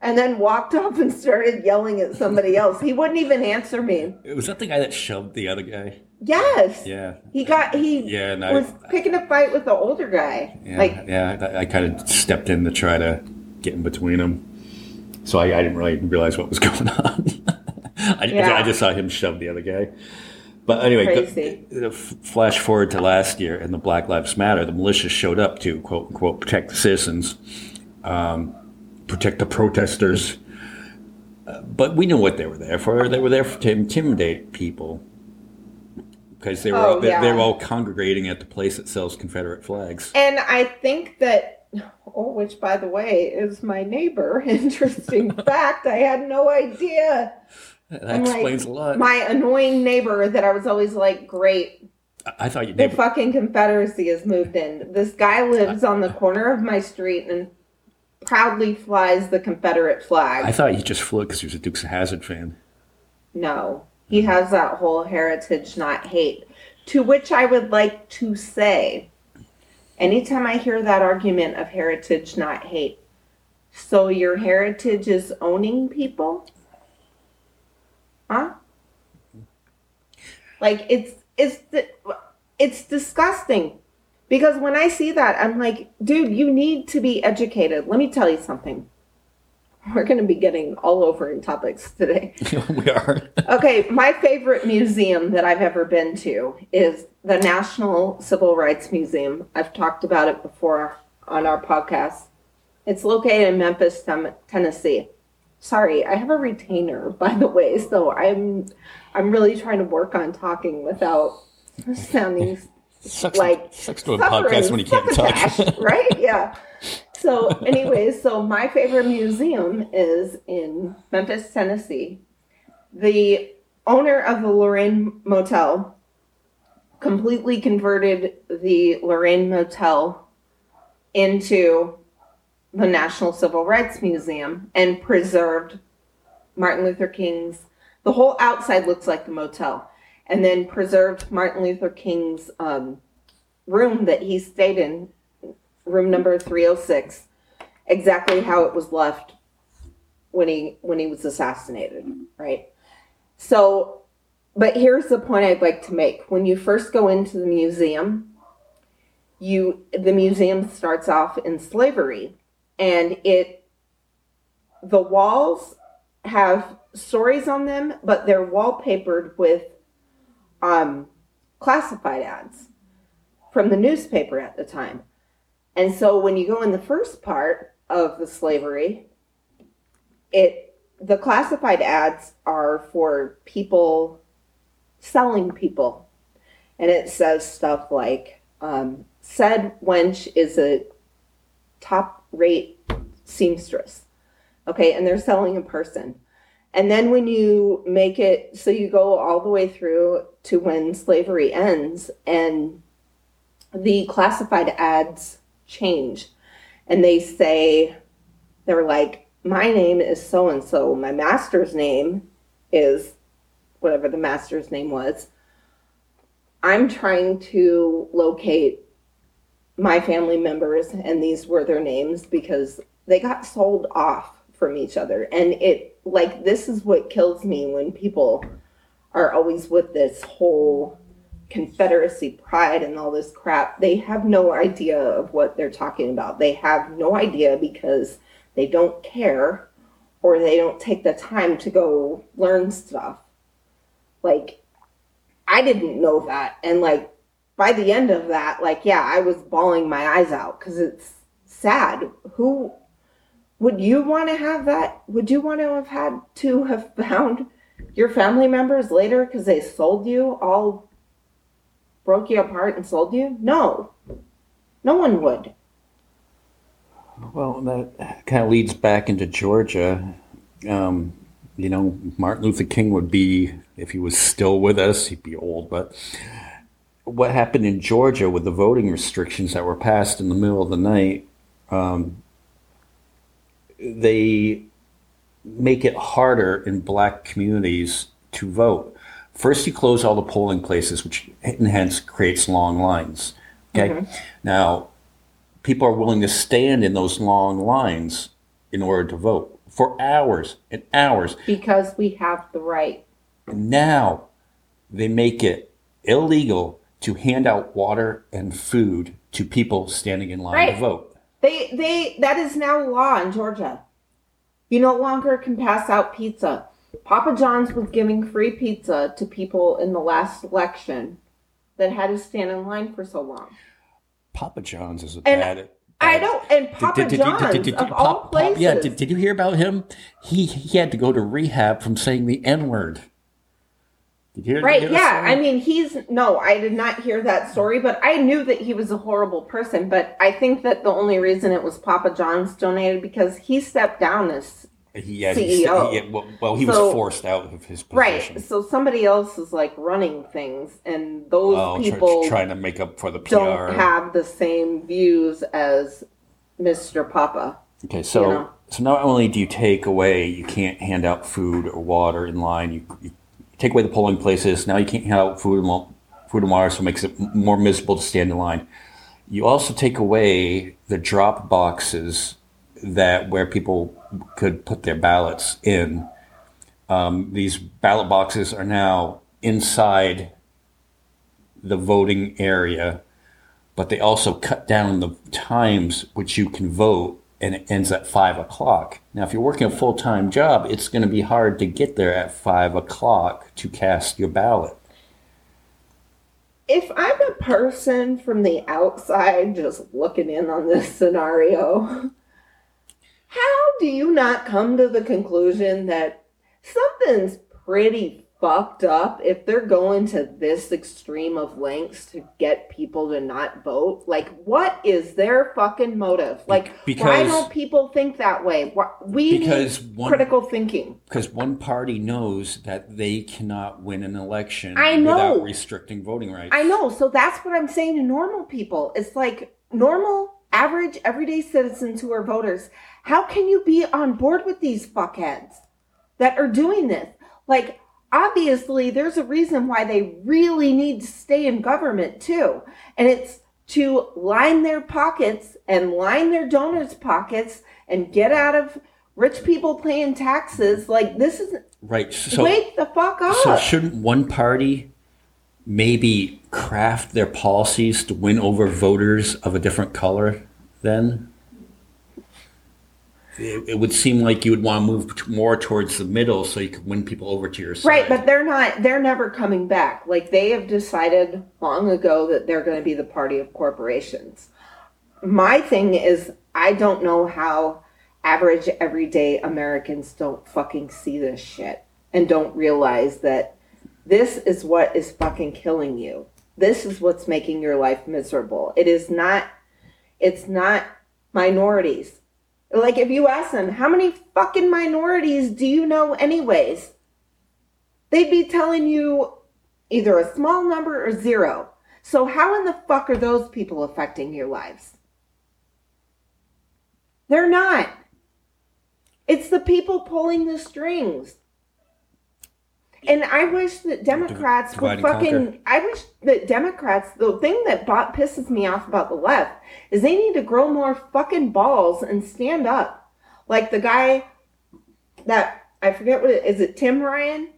and then walked off and started yelling at somebody else. He wouldn't even answer me. It Was that the guy that shoved the other guy? Yes. Yeah. He got, he Yeah, and I- was picking a fight with the older guy. Yeah, Like, yeah, I, I kind of stepped in to try to get in between them. So I, I didn't really realize what was going on. I, Yeah. I just saw him shove the other guy. But anyway, Crazy. uh, flash forward to last year in the Black Lives Matter, the militia showed up to quote unquote protect the citizens, um, protect the protesters. Uh, but we knew what they were there for. They were there for, to intimidate people because they were Oh, all, they, yeah. they were all congregating at the place that sells Confederate flags. And I think that, oh, which by the way is my neighbor. Interesting fact. I had no idea. That I'm like, explains a lot. My annoying neighbor that I was always like, great, I- I thought you the fucking Confederacy has moved in. This guy lives on the corner of my street and proudly flies the Confederate flag. I thought he just flew because he was a Dukes of Hazzard fan. No, he has that whole heritage, not hate. To which I would like to say, anytime I hear that argument of heritage, not hate, so your heritage is owning people? Huh? Like it's it's it's disgusting. Because when I see that, I'm like, dude, you need to be educated. Let me tell you something. We're going to be getting all over in topics today. we are. Okay, my favorite museum that I've ever been to is the National Civil Rights Museum. I've talked about it before on our podcast. It's located in Memphis, Tennessee. Sorry, I have a retainer, by the way, so I'm I'm really trying to work on talking without sounding Sucks, like sucks to a podcast when you can't talk. right? Yeah. So, anyways, so my favorite museum is in Memphis, Tennessee. The owner of the Lorraine Motel completely converted the Lorraine Motel into the National Civil Rights Museum and preserved Martin Luther King's, The whole outside looks like the motel. And then preserved Martin Luther King's um, room that he stayed in, room number 306, exactly how it was left when he when he was assassinated, right? So, but here's the point I'd like to make. When you first go into the museum, you the museum starts off in slavery and it the walls have stories on them, but they're wallpapered with um, classified ads from the newspaper at the time. And so when you go in the first part of the slavery, it the classified ads are for people selling people. And it says stuff like um, said wench is a top rate seamstress. Okay, and they're selling a person. And then when you make it so you go all the way through to when slavery ends and the classified ads change. And they say they're like my name is so and so my master's name is whatever the master's name was. I'm trying to locate my family members and these were their names because they got sold off from each other. And it like this is what kills me when people are always with this whole confederacy pride and all this crap they have no idea of what they're talking about. They have no idea because they don't care or they don't take the time to go learn stuff. Like i didn't know that. And like by the end of that like yeah i was bawling my eyes out because it's sad. Who would you want to have that? Would you want to have had to have found your family members later because they sold you all broke you apart and sold you no no one would Well, that kind of leads back into Georgia. Um, you know, Martin Luther King would be, if he was still with us, he'd be old, but what happened in Georgia with the voting restrictions that were passed in the middle of the night, um, they make it harder in black communities to vote. First, you close all the polling places, which and hence creates long lines. Okay. Mm-hmm. Now, people are willing to stand in those long lines in order to vote for hours and hours. because we have the right now they make it illegal to hand out water and food to people standing in line Right. to vote. They they that is now law in Georgia. You no longer can pass out pizza. Papa John's was giving free pizza to people in the last election that had to stand in line for so long. Papa John's is a And bad. I don't and Papa Did- did- John's did- did- of did- all Pop- Pop- places. yeah, did, did you hear about him? He he had to go to rehab from saying the N word. Did you hear? Right, you hear yeah. I mean, he's no, I did not hear that story, but I knew that he was a horrible person. But I think that the only reason it was Papa John's donated because he stepped down as He, yeah, he, CEO. he- well, well, he So- was forced out of his position. right. So somebody else is like running things, and those Oh, try- people trying to make up for the PR. don't have the same views as Mr. Papa. Okay, so you know. so not only do you take away, you can't hand out food or water in line. You, you take away the polling places. Now you can't hand out food and food and water, so it makes it more miserable to stand in line. You also take away the drop boxes that where people could put their ballots in. Um, these ballot boxes are now inside the voting area but they also cut down the times which you can vote and it ends at five o'clock. Now, if you're working a full time job, it's going to be hard to get there at five o'clock to cast your ballot. If I'm a person from the outside just looking in on this scenario, how do you not come to the conclusion that something's pretty fucked up if they're going to this extreme of lengths to get people to not vote? Like, what is their fucking motive? Like, why don't people think that way? We Because need one- critical thinking. Because one party knows that they cannot win an election I know. without restricting voting rights. I know. So that's what I'm saying to normal people. It's like normal, average, everyday citizens who are voters. How can you be on board with these fuckheads that are doing this? Like, obviously there's a reason why they really need to stay in government too. And it's to line their pockets and line their donors' pockets and get out of rich people paying taxes. Like this is Right. So, wake the fuck up. so shouldn't one party maybe craft their policies to win over voters of a different color then? It, it would seem like you would want to move more towards the middle so you could win people over to your side. Right, but they're not they're never coming back. Like they have decided long ago that they're going to be the party of corporations. My thing is I don't know how average everyday Americans don't fucking see this shit and don't realize that this is what is fucking killing you. This is what's making your life miserable. It is not it's not minorities. Like if you ask them, how many fucking minorities do you know anyways? they'd be telling you either a small number or zero. So, how in the fuck are those people affecting your lives? They're not. It's the people pulling the strings. And I wish that Democrats divide would conquer. fucking. I wish that Democrats. The thing that bot pisses me off about the left is they need to grow more fucking balls and stand up. Like the guy that I forget what it is. It Tim Ryan?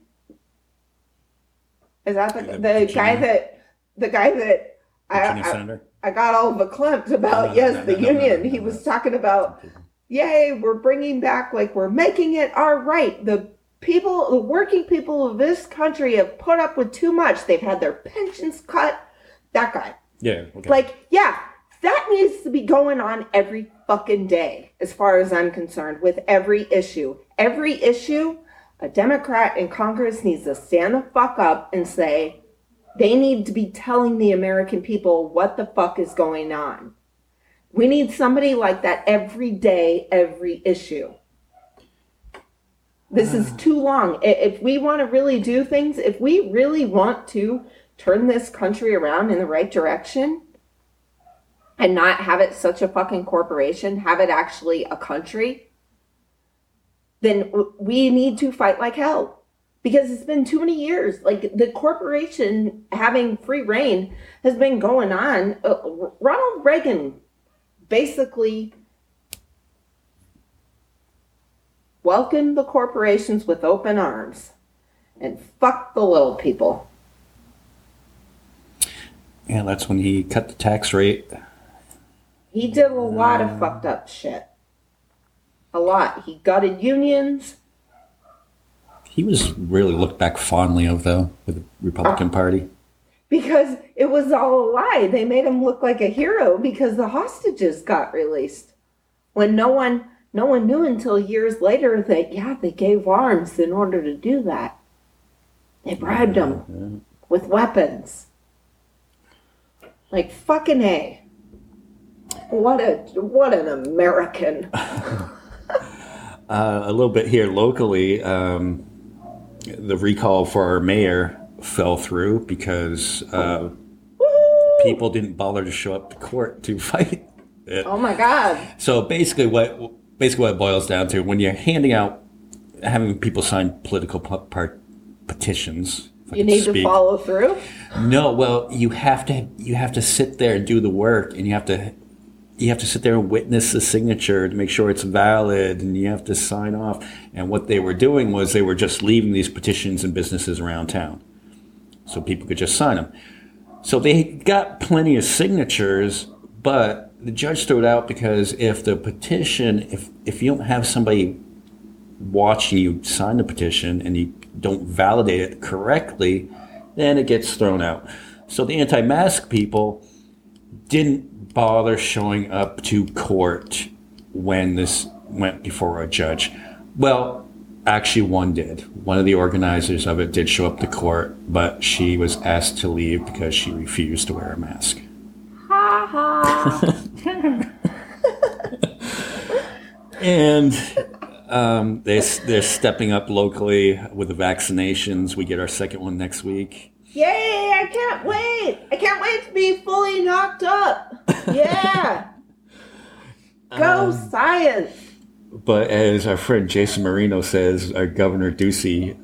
Is that the, The the guy that the guy that I, Virginia I, senator. I got all verklempt about? No, no, yes, no, the union. he was talking about yay, we're bringing back, like, we're making it our right. The people, the working people of this country have put up with too much. They've had their pensions cut. That guy. Yeah. Okay. Like, yeah, that needs to be going on every fucking day, as far as I'm concerned, with every issue. Every issue, a Democrat in Congress needs to stand the fuck up and say, they need to be telling the American people what the fuck is going on. We need somebody like that every day, every issue. This is too long. If we want to really do things, if we really want to turn this country around in the right direction and not have it such a fucking corporation, have it actually a country, then we need to fight like hell. Because it's been too many years. Like the corporation having free reign has been going on. Uh, Ronald Reagan basically welcomed the corporations with open arms and fuck the little people. yeah, that's when he cut the tax rate. He did a lot of fucked up shit. A lot. He gutted unions. He was really looked back fondly of though with the Republican uh, Party. because it was all a lie. They made him look like a hero because the hostages got released. When no one no one knew until years later that yeah, they gave arms in order to do that. They bribed them with weapons. Like fucking A. What a what an American. Uh, a little bit here locally, um, the recall for our mayor fell through because uh, people didn't bother to show up to court to fight it. Oh my god. So basically, what basically what it boils down to when you're handing out, having people sign political part petitions. You need to follow through. No, well, you have to you have to sit there and do the work, and you have to you have to sit there and witness the signature to make sure it's valid, and you have to sign off. And what they were doing was they were just leaving these petitions in businesses around town, so people could just sign them. So they got plenty of signatures, but the judge threw it out because if the petition, if if you don't have somebody watching you sign the petition and you don't validate it correctly, then it gets thrown out. So the anti-mask people didn't bother showing up to court when this went before a judge. Well, actually one did. One of the organizers of it did show up to court, but she was asked to leave because she refused to wear a mask. And um, they, they're stepping up locally with the vaccinations. We get our second one next week. Yay! I can't wait. I can't wait to be fully knocked up. Yeah. Go science. But as our friend Jason Marino says, our Governor Ducey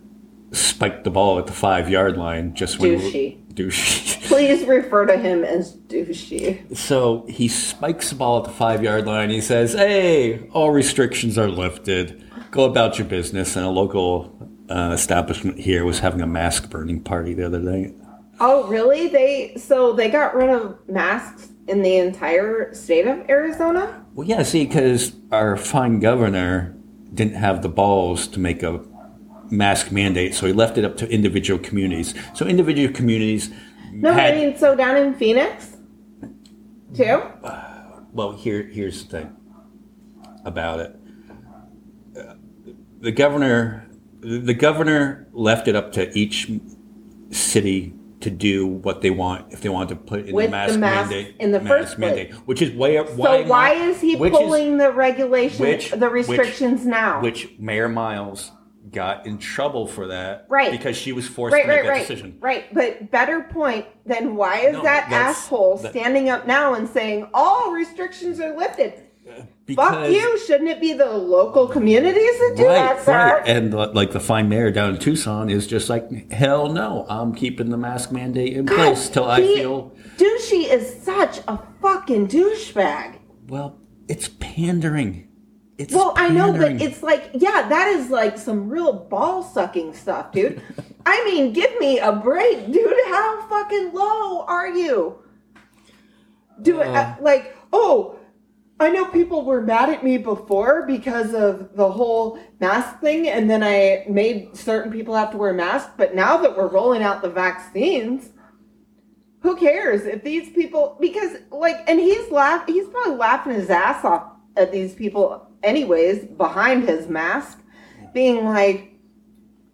spiked the ball at the five yard line just when Douchey. Douchey. Please refer to him as douchey. So he spikes the ball at the five yard line. He says, Hey, all restrictions are lifted. Go about your business. And a local uh, establishment here was having a mask burning party the other day. Oh, really? They so they got rid of masks in the entire state of Arizona? Well, yeah, see, because our fine governor didn't have the balls to make a mask mandate, so he left it up to individual communities. So individual communities No, had. I mean so down in Phoenix too. well, here, here's the thing about it. Uh, the governor, the governor left it up to each city to do what they want if they want to put in With the the mask mask mandate in the mask first place. mandate, which is why. So why why is he which pulling the regulation, which- the which- restrictions now? which Mayor Miles got in trouble for that, Right. Because she was forced right, to make right, that right, decision. right. But better point than why is No, that asshole that- standing up now and saying all restrictions are lifted? Because, Fuck you! Shouldn't it be the local communities that do that, Right, sir? right, and the, like the fine mayor down in Tucson is just like, hell no, I'm keeping the mask mandate in place till I feel. Douchey is such a fucking douchebag. Well, it's pandering. It's Well, I know, but it's like, yeah, that is like some real ball sucking stuff, dude. I mean, give me a break, dude. How fucking low are you? Do it Uh. like, oh, I know people were mad at me before because of the whole mask thing, and then I made certain people have to wear masks. But now that we're rolling out the vaccines, who cares if these people? Because like, and he's laugh, he's probably laughing his ass off at these people, anyways, behind his mask, being like,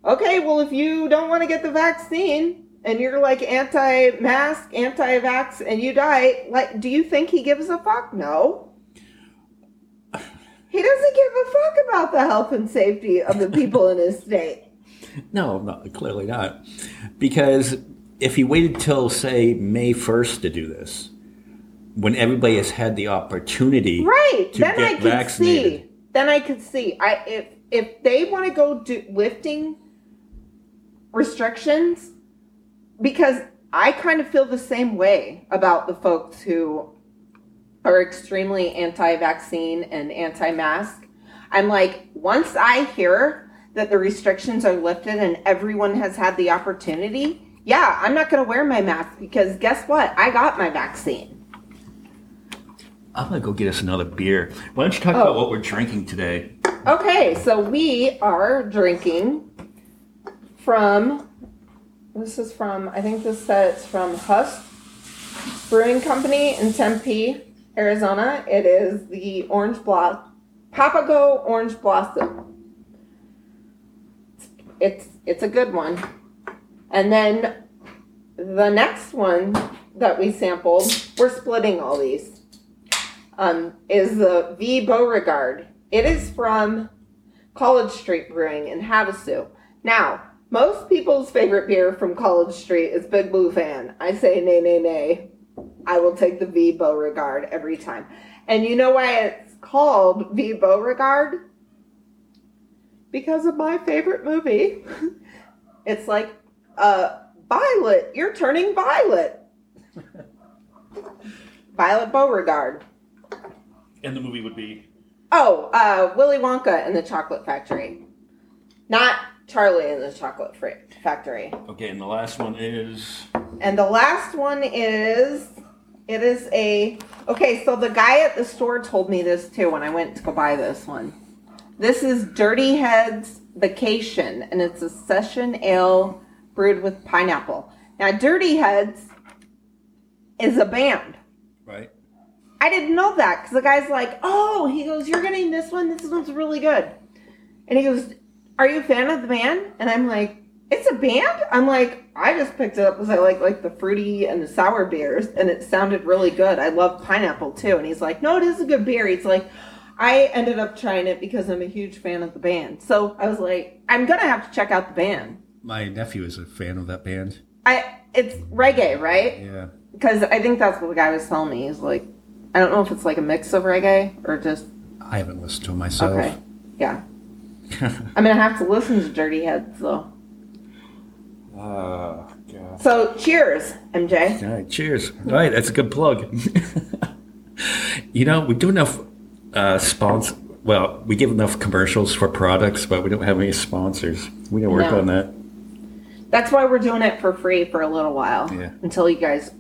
okay, well, if you don't want to get the vaccine and you're like anti-mask, anti-vax, and you die, like, do you think he gives a fuck? No. He doesn't give a fuck about the health and safety of the people in his state. no, no, clearly not, because if he waited till say May first to do this, when everybody has had the opportunity, Right. to then get I could vaccinated. see. Then I can see. I if if they want to go do lifting restrictions because I kind of feel the same way about the folks who are extremely anti-vaccine and anti-mask. I'm like, once I hear that the restrictions are lifted and everyone has had the opportunity, yeah, I'm not going to wear my mask because guess what? I got my vaccine. I'm gonna go get us another beer. Why don't you talk Oh. about what we're drinking today? Okay, so we are drinking from. This is from. I think this says from Huss Brewing Company in Tempe, Arizona. It is the Orange Blossom, Papago Orange Blossom. It's it's a good one. And then the next one that we sampled, we're splitting all these um, is the V Beauregard. It is from College Street Brewing in Havasu. Now, most people's favorite beer from College Street is Big Blue Van. I say nay, nay, nay. I will take the V Beauregard every time. And you know why it's called V Beauregard? Because of my favorite movie. it's like, uh, Violet, you're turning violet. Violet Beauregarde. And the movie would be Oh, uh, Willy Wonka and the Chocolate Factory. Not Charlie and the Chocolate Factory. okay, and the last one is And the last one is it is a okay, so the guy at the store told me this too when I went to go buy this one. This is Dirty Heads Vacation, and it's a session ale brewed with pineapple. Now, Dirty Heads is a band. right. I didn't know that because the guy's like, "Oh," he goes, "You're getting this one. This one's really good." And he goes, "Are you a fan of the band?" And I'm like, "It's a band." I'm like, "I just picked it up because I like like the fruity and the sour beers, and it sounded really good. I love pineapple too." And he's like, "No, it is a good beer." He's like, "I ended up trying it because I'm a huge fan of the band." So I was like, "I'm gonna have to check out the band." My nephew is a fan of that band. I it's reggae, right? Yeah. Because I think that's what the guy was telling me. He's like, I don't know if it's like a mix of reggae or just I haven't listened to him myself. okay. Yeah, I'm gonna have to listen to Dirty Heads though. Oh, God. So cheers, MJ. All right, cheers. All right, that's a good plug. you know, we do enough uh, sponsor. Well, we give enough commercials for products, but we don't have any sponsors. We gotta work No. on that. That's why we're doing it for free for a little while. Yeah. Until you guys,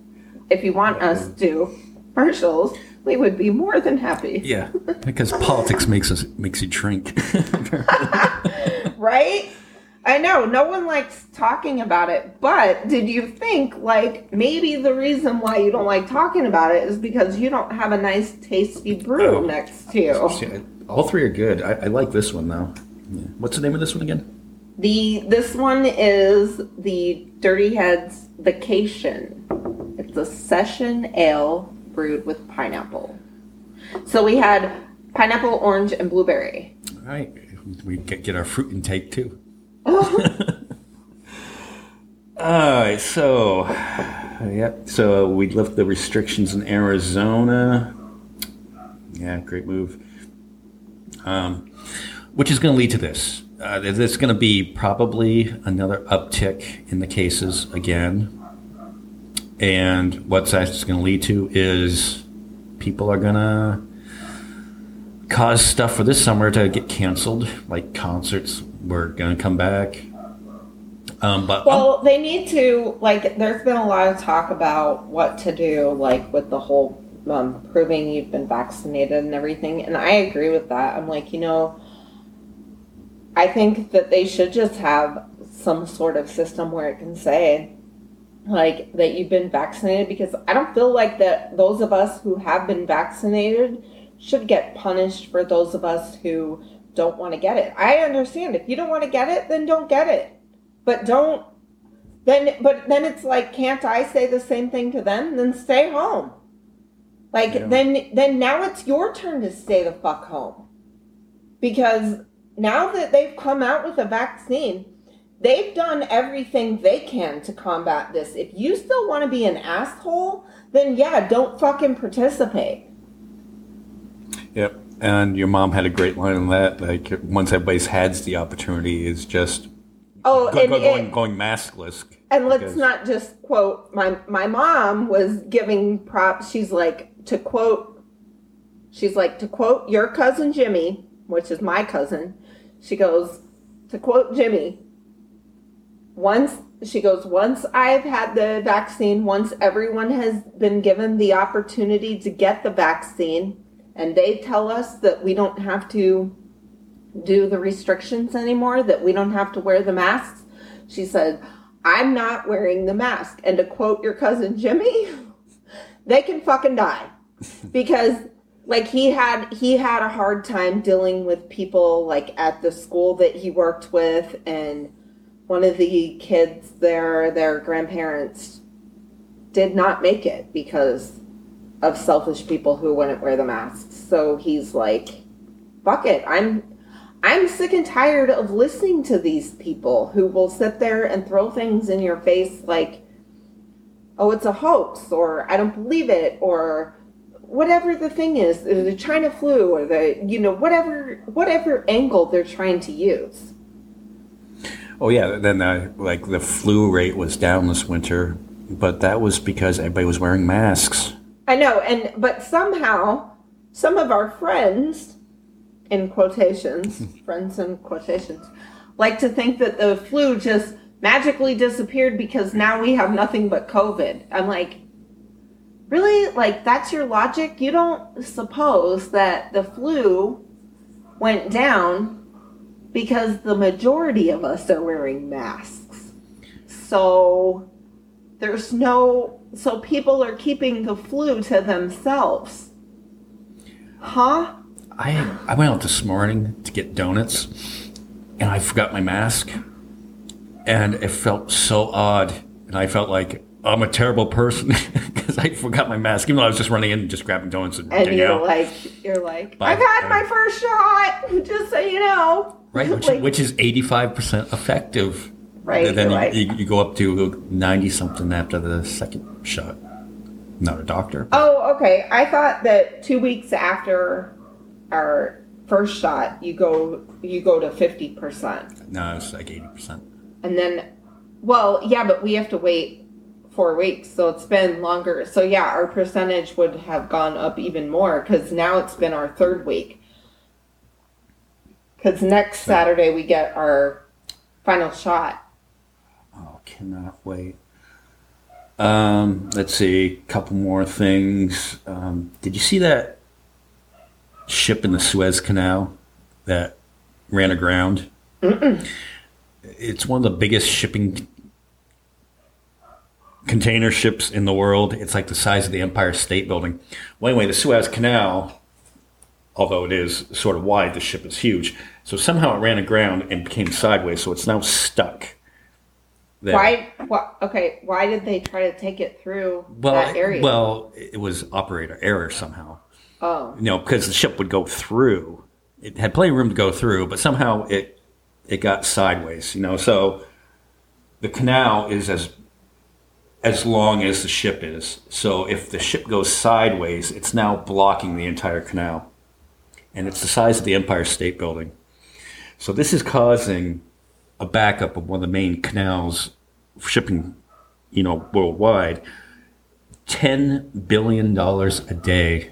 if you want us to commercials, we would be more than happy. Yeah, because politics makes us makes you drink. Right? I know, no one likes talking about it, but did you think like maybe the reason why you don't like talking about it is because you don't have a nice tasty brew Oh. next to you? All three are good. I, I like this one though. Yeah. What's the name of this one again? The this one is the Dirty Heads Vacation. It's a session ale brewed with pineapple. So we had pineapple, orange, and blueberry. All right, we get, get our fruit intake too. All right, so yep. So we lift the restrictions in Arizona. Yeah, great move. Um, which is going to lead to this. Uh, there's going to be probably another uptick in the cases again. And what that's going to lead to is people are going to cause stuff for this summer to get canceled, like concerts were going to come back. Um, but Well, they need to like. There's been a lot of talk about what to do, like with the whole um, proving you've been vaccinated and everything, and I agree with that. I'm like, you know, I think that they should just have some sort of system where it can say, like, that you've been vaccinated, because I don't feel like that those of us who have been vaccinated should get punished for those of us who don't want to get it. I understand if you don't want to get it, then don't get it. But don't then but then it's like can't i say the same thing to them? Then stay home. Like Yeah. then then now it's your turn to stay the fuck home. Because now that they've come out with a vaccine they've done everything they can to combat this if you still want to be an asshole then yeah don't fucking participate Yep. And your mom had a great line on that. Like once everybody's had the opportunity, is just oh go, and go, it- going, going maskless. And let's Because- not just quote my my mom was giving props. She's like to quote. She's like to quote your cousin Jimmy, which is my cousin. She goes to quote Jimmy. Once she goes, once I've had the vaccine, once everyone has been given the opportunity to get the vaccine, and they tell us that we don't have to do the restrictions anymore, that we don't have to wear the masks. She said, I'm not wearing the mask. And to quote your cousin Jimmy, they can fucking die. Because like he had he had a hard time dealing with people like at the school that he worked with and one of the kids there their grandparents did not make it because of selfish people who wouldn't wear the masks. So he's like, fuck it. I'm I'm sick and tired of listening to these people who will sit there and throw things in your face like, oh, it's a hoax, or I don't believe it, or whatever the thing is, the China flu, or the, you know, whatever, whatever angle they're trying to use. Oh yeah. Then like the flu rate was down this winter, but that was because everybody was wearing masks. I know, and, but somehow, some of our friends, in quotations, friends in quotations, like to think that the flu just magically disappeared because now we have nothing but COVID. I'm like, really? Like, that's your logic? You don't suppose that the flu went down because the majority of us are wearing masks. So, there's no, so people are keeping the flu to themselves. Huh? I I went out this morning to get donuts, and I forgot my mask, and it felt so odd, and I felt like I'm a terrible person because I forgot my mask, even though I was just running in and just grabbing donuts and, And you're out. like, you're like, Bye. I've had my first shot, just so you know. Right, which, Like, which is 85% effective. Right, And then you, you, you go up to 90 something after the second shot. Not a doctor. Oh, okay. I thought that two weeks after our first shot, you go you go to fifty percent, No, it's like 80%. and then Well, yeah, but we have to wait four weeks, so it's been longer. So yeah, our percentage would have gone up even more because now it's been our third week. Because next Saturday we get our final shot. Oh, cannot wait. Um, let's see, a couple more things. Um, did you see that ship in the Suez Canal that ran aground? It's one of the biggest shipping container ships in the world. It's like the size of the Empire State Building. Well, anyway, the Suez Canal, although it is sort of wide, the ship is huge. So somehow it ran aground and became sideways, so it's now stuck. there. Why? What? Okay. Why did they try to take it through Well, that area? well, it was operator error somehow. oh, You know, because the ship would go through. It had plenty of room to go through, but somehow it it got sideways. You know, so the canal is as as long as the ship is. So if the ship goes sideways, it's now blocking the entire canal, and it's the size of the Empire State Building. So this is causing a backup of one of the main canals shipping, you know, worldwide. Ten billion dollars a day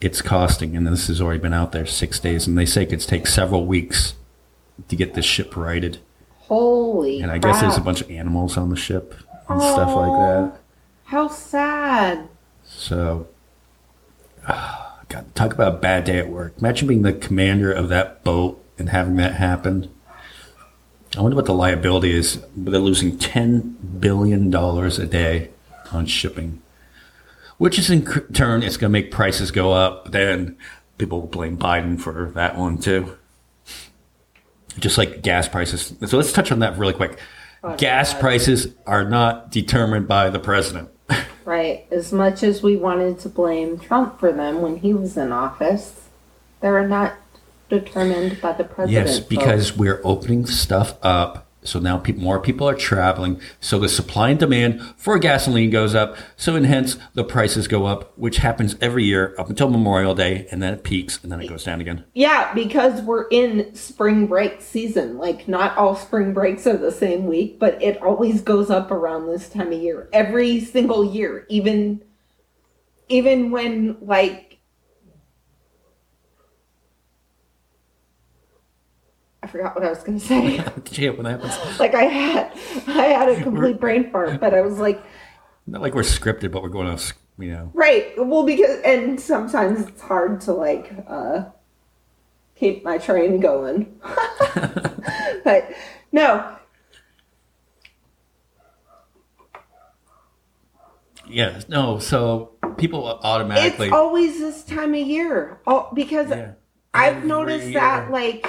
it's costing, and this has already been out there six days, and they say it could take several weeks to get this ship righted. holy! And I guess there's a bunch of animals on the ship and stuff like oh, that. How sad. So, ah, God, talk about a bad day at work. Imagine being the commander of that boat and having that happen. I wonder what the liability is. They're losing ten billion dollars a day on shipping, which is in turn it's going to make prices go up. Then people will blame Biden for that one too. Just like gas prices. So let's touch on that really quick. Oh, gas God. prices are not determined by the president. Right. As much as we wanted to blame Trump for them when he was in office, they're not determined by the president. Yes, folks. because we're opening stuff up. So now people, more people are traveling. So the supply and demand for gasoline goes up. So and hence the prices go up, which happens every year up until Memorial Day, and then it peaks and then it goes down again. Yeah, because we're in spring break season. Like, not all spring breaks are the same week, but it always goes up around this time of year. Every single year, even even when like I forgot what I was gonna say. Did you get what happens? like I had I had a complete brain fart, but I was like, Not like we're scripted, but we're going to, you know. right, well because and sometimes it's hard to like uh keep my train going. but no, Yeah, no. So people automatically. It's always this time of year. Oh, because Yeah. I've Every noticed that like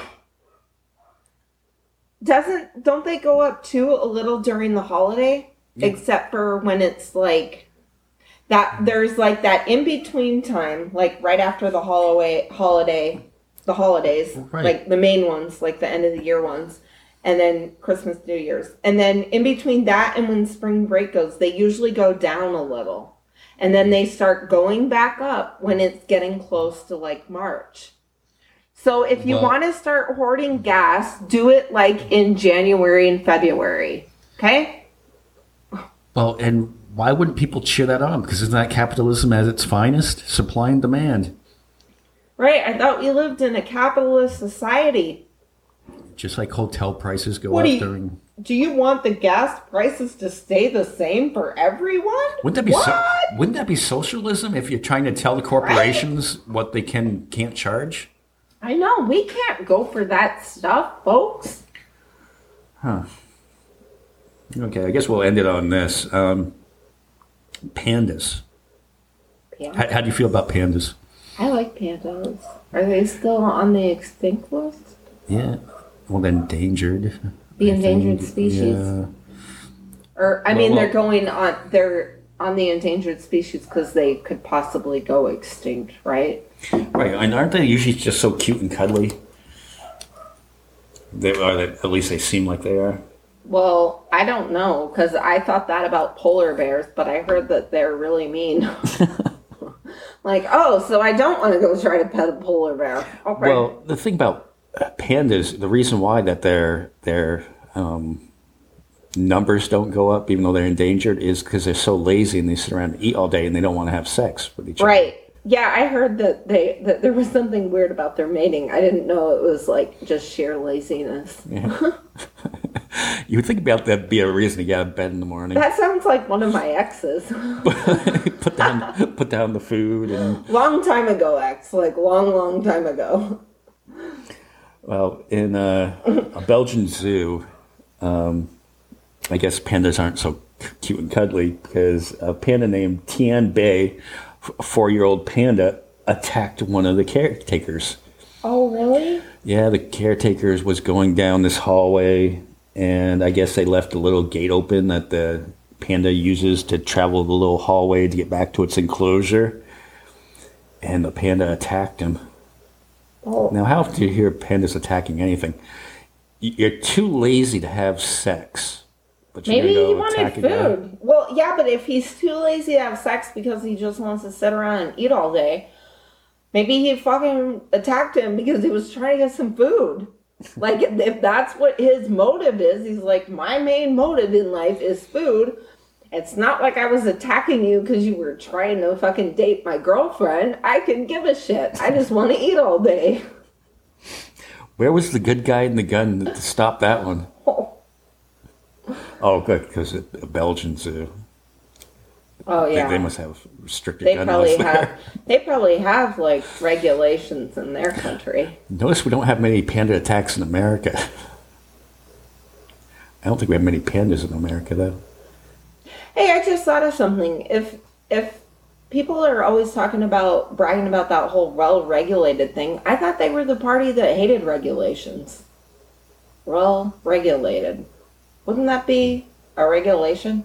doesn't don't they go up too a little during the holiday? Except for when it's like that there's like that in between time, like right after the holiday holiday the holidays, Right. like the main ones, like the end of the year ones, and then Christmas, New Year's. And then in between that and when spring break goes, they usually go down a little. And then they start going back up when it's getting close to like March. So if you Well- want to start hoarding gas, do it like in January and February. Okay? well, and why wouldn't people cheer that on? Because isn't that capitalism at its finest? Supply and demand. Right. I thought we lived in a capitalist society. Just like hotel prices go What up do you- during. Do you want the gas prices to stay the same for everyone? Wouldn't that be so, wouldn't that be socialism if you're trying to tell the corporations what they can can't charge? I know. We can't go for that stuff, folks. Huh. Okay, I guess we'll end it on this. Um, pandas. How, how do you feel about pandas? I like pandas. Are they still on the extinct list? Yeah. Well, endangered. The endangered species. Yeah. Or I Well, mean, well- they're going on. They're on the endangered species because they could possibly go extinct, right? Right, and aren't they usually just so cute and cuddly? They are. They, at least they seem like they are. Well, I don't know because I thought that about polar bears, but I heard that they're really mean. like, oh, so I don't want to go try to pet a polar bear. Okay. Well, the thing about pandas, the reason why that they're they're um, numbers don't go up even though they're endangered is because they're so lazy and they sit around and eat all day and they don't want to have sex with each other. Right. Yeah, I heard that they that there was something weird about their mating. I didn't know it was like just sheer laziness. You would think about that be a reason to get out of bed in the morning. That sounds like one of my exes. put down put down the food and long time ago, ex. Like long, long time ago. well in uh, a Belgian zoo, um, I guess pandas aren't so cute and cuddly because a panda named Tian Bao, a four-year-old panda, attacked one of the caretakers. Oh, really? Yeah, the caretakers was going down this hallway, and I guess they left a little gate open that the panda uses to travel the little hallway to get back to its enclosure. And the panda attacked him. Oh, Now, how often do you hear pandas attacking anything? You're too lazy to have sex, but you're maybe he wanted attack a food. Well, yeah, but if he's too lazy to have sex because he just wants to sit around and eat all day, maybe he fucking attacked him because he was trying to get some food. Like, if, if that's what his motive is, he's like, my main motive in life is food. It's not like I was attacking you because you were trying to fucking date my girlfriend. I could give a shit. I just want to eat all day. Where was the good guy in the gun to stop that one? Oh, good, because a Belgian zoo. Oh They- yeah. They, must have restricted They gun probably laws have. They probably have like regulations in their country. Notice we don't have many panda attacks in America. I don't think we have many pandas in America, though. Hey, I just thought of something. If if people are always talking about bragging about that whole well regulated thing, I thought they were the party that hated regulations. Well regulated. Wouldn't that be a regulation?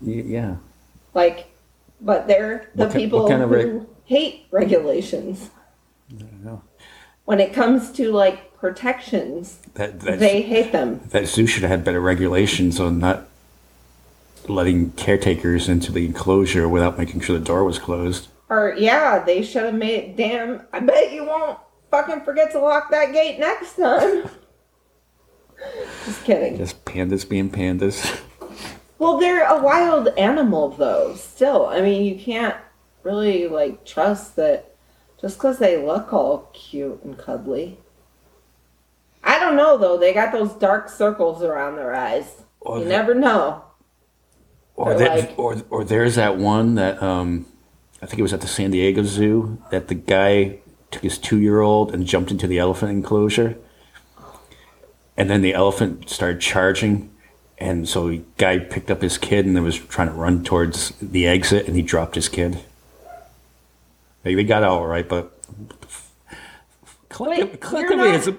Y- Yeah. Like, but they're the What ki- people kind of reg- who hate regulations. I don't know. When it comes to like protections, That, that, they hate them. that zoo should have had better regulations on not letting caretakers into the enclosure without making sure the door was closed. Or yeah, they should have made. Damn, I bet you won't fucking forget to lock that gate next time. Just kidding. Just pandas being pandas. Well, they're a wild animal though. Still, I mean, you can't really like trust that just because they look all cute and cuddly. I don't know though. They got those dark circles around their eyes. Or you the- never know. Or, there, like- or or there's that one that um, I think it was at the San Diego Zoo that the guy took his two year old and jumped into the elephant enclosure, and then the elephant started charging, and so the guy picked up his kid and then was trying to run towards the exit, and he dropped his kid. They, they got out all right, but collective, Wait, collectively, you're it's a,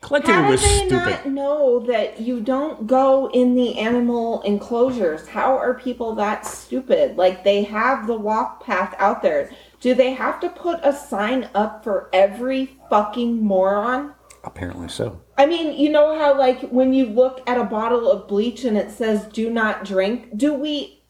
collectively How do they stupid. not know that you don't go in the animal enclosures? How are people that stupid? Like they have the walk path out there. Do they have to put a sign up for every fucking moron? Apparently so. I mean, you know how like when you look at a bottle of bleach and it says do not drink? Do we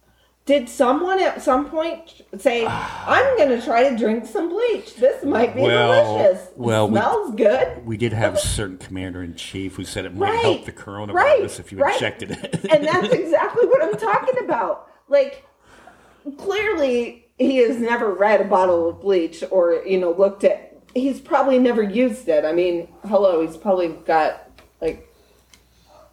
did someone at some point say, I'm gonna try to drink some bleach. This might be Well, delicious. well, it we- smells good. We did have a certain commander in chief who said it might Right, help the coronavirus right, if you right. injected it. and that's exactly what I'm talking about. Like, clearly, he has never read a bottle of bleach or, you know, looked at. He's probably never used it. I mean, hello, he's probably got, like,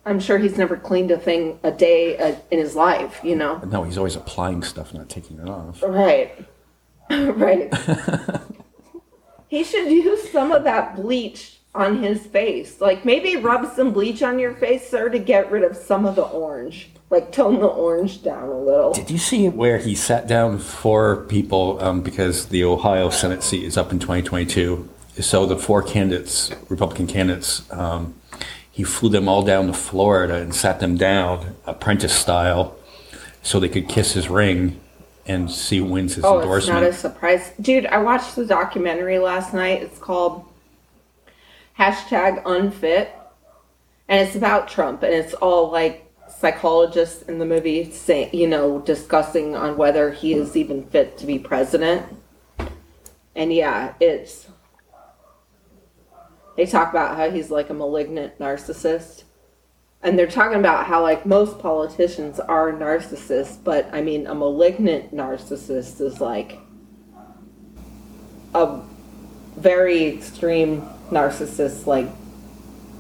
I'm sure he's never cleaned a thing a day uh, in his life, you know? no, he's always applying stuff, not taking it off. Right. right. he should use some of that bleach on his face. Like maybe rub some bleach on your face, sir, to get rid of some of the orange. Like tone the orange down a little. Did you see where he sat down four people um, because the Ohio Senate seat is up in 2022? So the four candidates, Republican candidates, um, he flew them all down to Florida and sat them down, apprentice style, so they could kiss his ring and see who wins his Oh, it's endorsement. not a surprise. Dude, I watched the documentary last night. It's called hashtag unfit. And it's about Trump. And it's all like psychologists in the movie saying, you know, discussing on whether he is even fit to be president. And yeah, it's. They talk about how he's like a malignant narcissist. and they're talking about how like most politicians are narcissists, but I mean a malignant narcissist is like a very extreme narcissist, like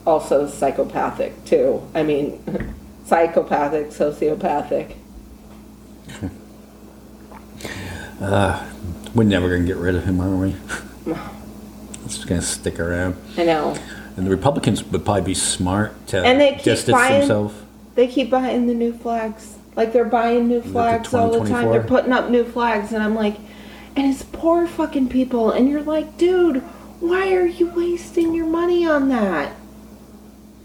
also psychopathic too. I mean, psychopathic, sociopathic. Uh, we're never going to get rid of him, are we? It's just going to stick around. I know. And the Republicans would probably be smart to And they keep distance buying- themselves. They keep buying the new flags. Like they're buying new flags all the time. They're putting up new flags, and I'm like, and it's poor fucking people. And you're like, dude, why are you wasting your money on that?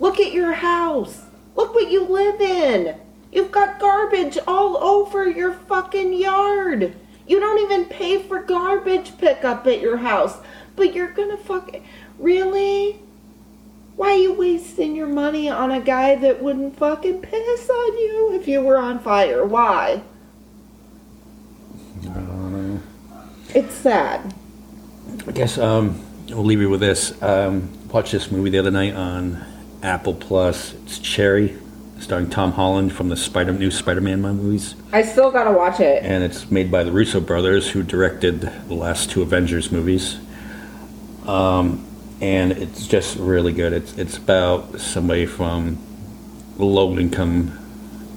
Look at your house. Look what you live in. You've got garbage all over your fucking yard. You don't even pay for garbage pickup at your house, but you're gonna fuck. Really? Why are you wasting your money on a guy that wouldn't fucking piss on you if you were on fire? Why? It's sad. I guess um, we'll leave you with this. Um, watched this movie the other night on Apple Plus. It's Cherry, starring Tom Holland from the Spider new Spider-Man movies, I still gotta watch it. and it's made by the Russo brothers, who directed the last two Avengers movies. Um, and it's just really good. It's it's about somebody from a low-income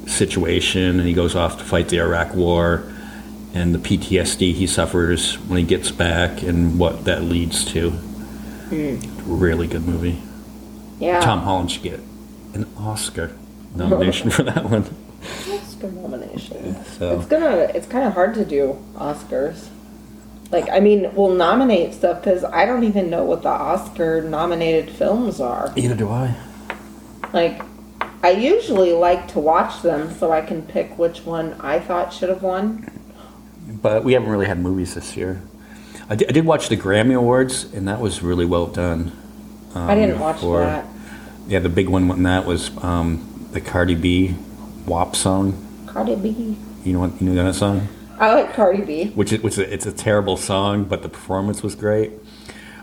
situation, and he goes off to fight the Iraq War, and the PTSD he suffers when he gets back, and what that leads to. Hmm. Really good movie. Yeah. Tom Holland should get an Oscar nomination for that one. Oscar nomination. So It's gonna. It's kind of hard to do Oscars. Like, I mean, we'll nominate stuff because I don't even know what the Oscar nominated films are. either do I. Like, I usually like to watch them so I can pick which one I thought should have won. But we haven't really had movies this year. I did, I did watch the Grammy Awards, and that was really well done. I didn't um, watch for- that. Yeah, the big one in that was um, the Cardi B WAP song. Cardi B. You know what? You know that song? I like Cardi B. Which is, which is it's a terrible song, but the performance was great.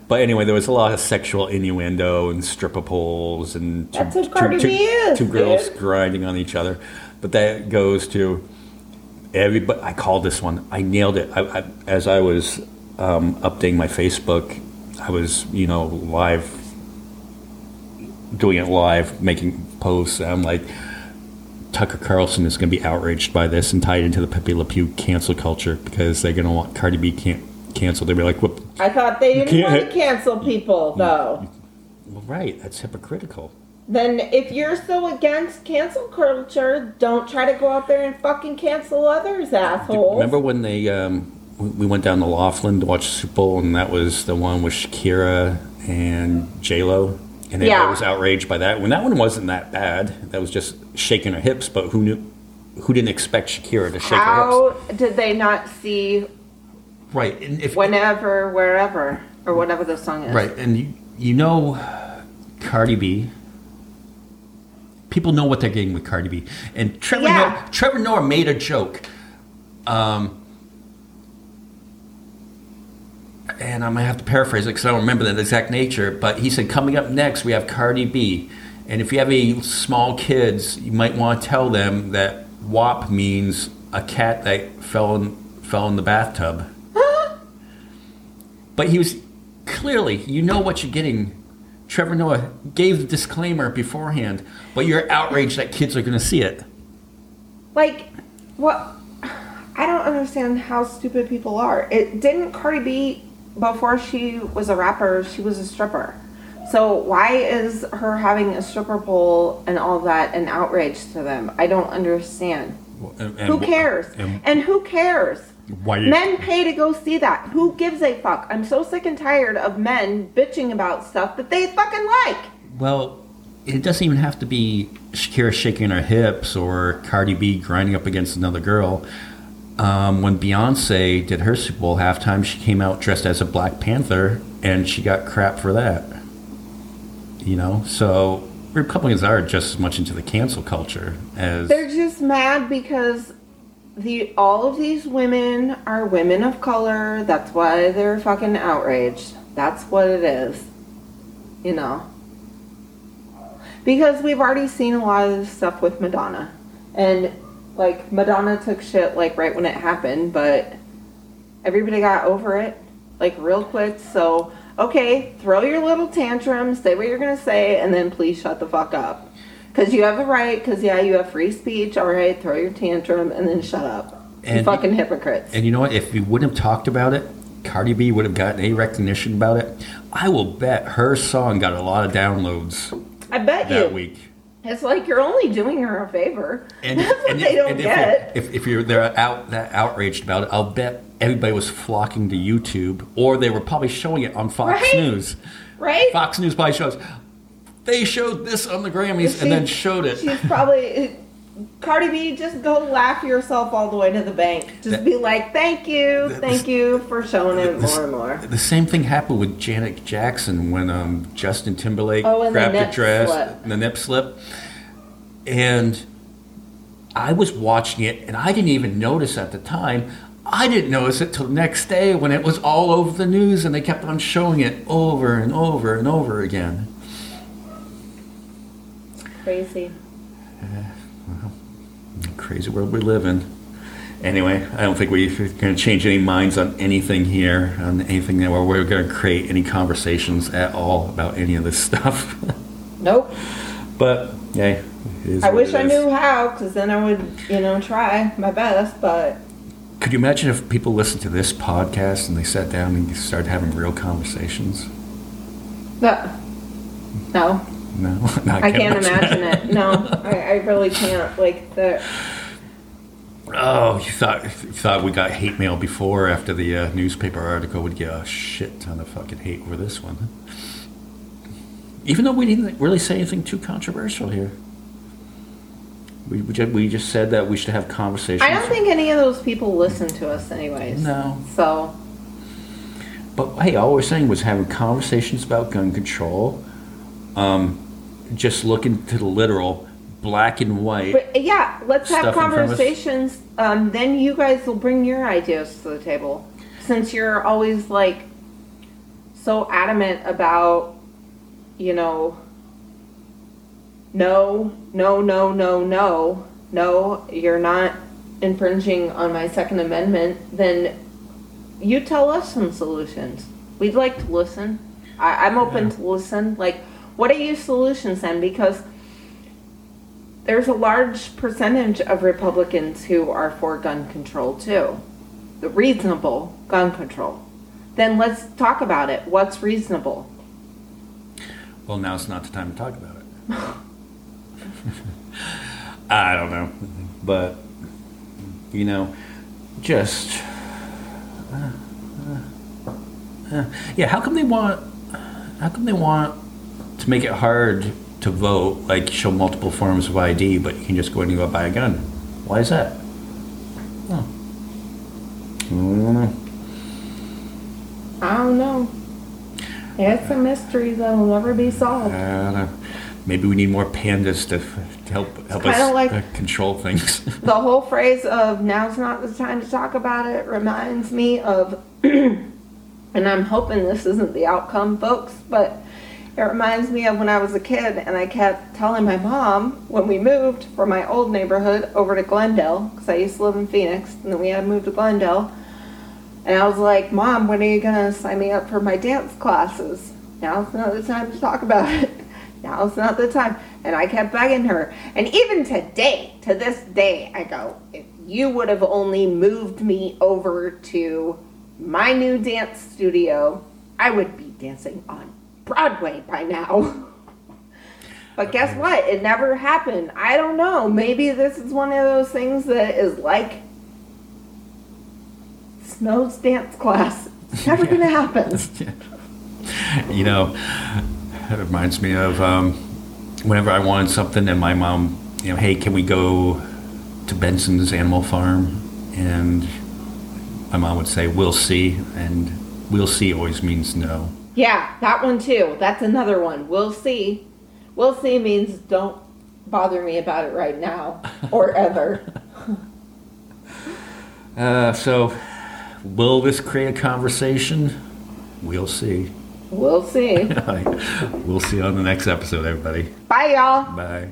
But anyway, there was a lot of sexual innuendo and stripper poles and two, That's what Cardi B is, two girls grinding on each other. But that goes to everybody. I called this one. I nailed it. I, I, as I was um, updating my Facebook, I was you know live doing it live, making posts. And I'm like, Tucker Carlson is going to be outraged by this and tied into the Pepe Le Pew cancel culture because they're going to want Cardi B can- canceled. They'll be like, well, I thought they didn't can't- want to cancel people, though. well, right, that's hypocritical. Then, if you're so against cancel culture, don't try to go out there and fucking cancel others, assholes. Remember when they um, we we went down to Laughlin to watch Super Bowl, and that was the one with Shakira and J Lo, and everybody Yeah. was outraged by that. When that one wasn't that bad, that was just shaking her hips. But who knew? Who didn't expect Shakira to shake her hips? How did they not see? Right, and if whenever, wherever, or whatever the song is? Right, and you, you know Cardi B. People know what they're getting with Cardi B, and Trevor Yeah. Noah, Trevor Noah made a joke. Um, and I might have to paraphrase it because I don't remember the exact nature. But he said, "Coming up next, we have Cardi B, and if you have any small kids, you might want to tell them that WAP means a cat that fell in fell in the bathtub." But he was clearly, you know what you're getting. Trevor Noah gave the disclaimer beforehand, but you're outraged that kids are going to see it. Like, what? I don't understand how stupid people are. It didn't Cardi B before she was a rapper, she was a stripper. So why is her having a stripper pole and all that an outrage to them? I don't understand. And- Who cares? and And who cares? why? Men pay to go see that. Who gives a fuck? I'm so sick and tired of men bitching about stuff that they fucking like. Well, it doesn't even have to be Shakira shaking her hips or Cardi B grinding up against another girl. Um, when Beyonce did her Super Bowl halftime, she came out dressed as a Black Panther, and she got crap for that. You know, so Republicans are just as much into the cancel culture as They're just mad because the all of these women are women of color. That's why they're fucking outraged. That's what it is. You know. Because we've already seen a lot of this stuff with Madonna. And like Madonna took shit like right when it happened, but everybody got over it like real quick. So, okay, throw your little tantrum, say what you're to say and then please shut the fuck up. Cuz you have the right cuz yeah, you have free speech. All right, throw your tantrum and then shut up. you And- fucking hypocrites. And you know what? If we wouldn't have talked about it, Cardi B would have gotten any recognition about it. I will bet her song got a lot of downloads I bet that you. week. It's like you're only doing her a favor. And, That's what and they if, don't get. If, if you're they're out that outraged about it, I'll bet everybody was flocking to YouTube, or they were probably showing it on Fox Right? News. right? Fox News probably shows. They showed this on the Grammys She- and then showed it. She's probably Cardi B. Just go laugh yourself all the way to the bank. Just That- be like, "Thank you, that- thank you for showing it this- more and more." The same thing happened with Janet Jackson when um, Justin Timberlake Oh, the grabbed the dress, slip. the nip slip, and I was watching it, and I didn't even notice at the time. I didn't notice it till the next day when it was all over the news, and they kept on showing it over and over and over again. Crazy. Crazy world we live in. Anyway, I don't think we're going to change any minds on anything here, on anything that we're going to create any conversations at all about any of this stuff. Nope. But hey, I wish I knew how, because then I would, you know, try my best. But Could you imagine if people listened to this podcast and they sat down and started having real conversations? No. no, No, No, I can't imagine it. No, I, I really can't. Like the. Oh, you thought you thought we got hate mail before after the uh, newspaper article would get a shit ton of fucking hate over this one. Even though we didn't really say anything too controversial here. We, we, just, we just said that we should have conversations. I don't think any of those people listen to us, anyways. No. So But hey, all we're saying was having conversations about gun control, um, just looking to the literal, black and white. But yeah, let's have Stuff in front of us. conversations. Um, then you guys will bring your ideas to the table, since you're always like so adamant about, you know, no, no, no, no, no, no, you're not infringing on my Second Amendment. Then you tell us some solutions. We'd like to listen. I, I'm open Yeah. to listen. Like, what are your solutions then? Because there's a large percentage of Republicans who are for gun control too. The reasonable gun control. Then let's talk about it. What's reasonable? Well, now's not the time to talk about it. I don't know, but you know, just uh, uh, uh, yeah. How come they want? How come they want to make it hard to vote? Like show multiple forms of ID, but you can just go in and go buy a gun. Why is that? I don't know. I don't know. It's a mystery that'll never be solved. I don't know. Maybe we need more pandas to, to help help us like- uh, control things. The whole phrase of now's not the time to talk about it reminds me of, and I'm hoping this isn't the outcome, folks, but it reminds me of when I was a kid and I kept telling my mom when we moved from my old neighborhood over to Glendale, because I used to live in Phoenix, and then we had to move to Glendale. And I was like, Mom, when are you going to sign me up for my dance classes? Now's not the time to talk about it. Now's not the time. And I kept begging her. And even today, to this day, I go, if you would have only moved me over to my new dance studio, I would be dancing on Broadway by now. But guess what? It never happened. I don't know. Maybe this is one of those things that is like Snow's dance class. It's never going to happen. you know, it reminds me of um, whenever I wanted something, and my mom, you know, hey, can we go to Benson's Animal Farm? And my mom would say, "We'll see," and "We'll see" always means no. Yeah, that one too. That's another one. We'll see. We'll see means don't bother me about it right now or ever. Uh, so, will this create a conversation? We'll see. We'll see. we'll see you on the next episode, everybody. Bye, y'all. Bye.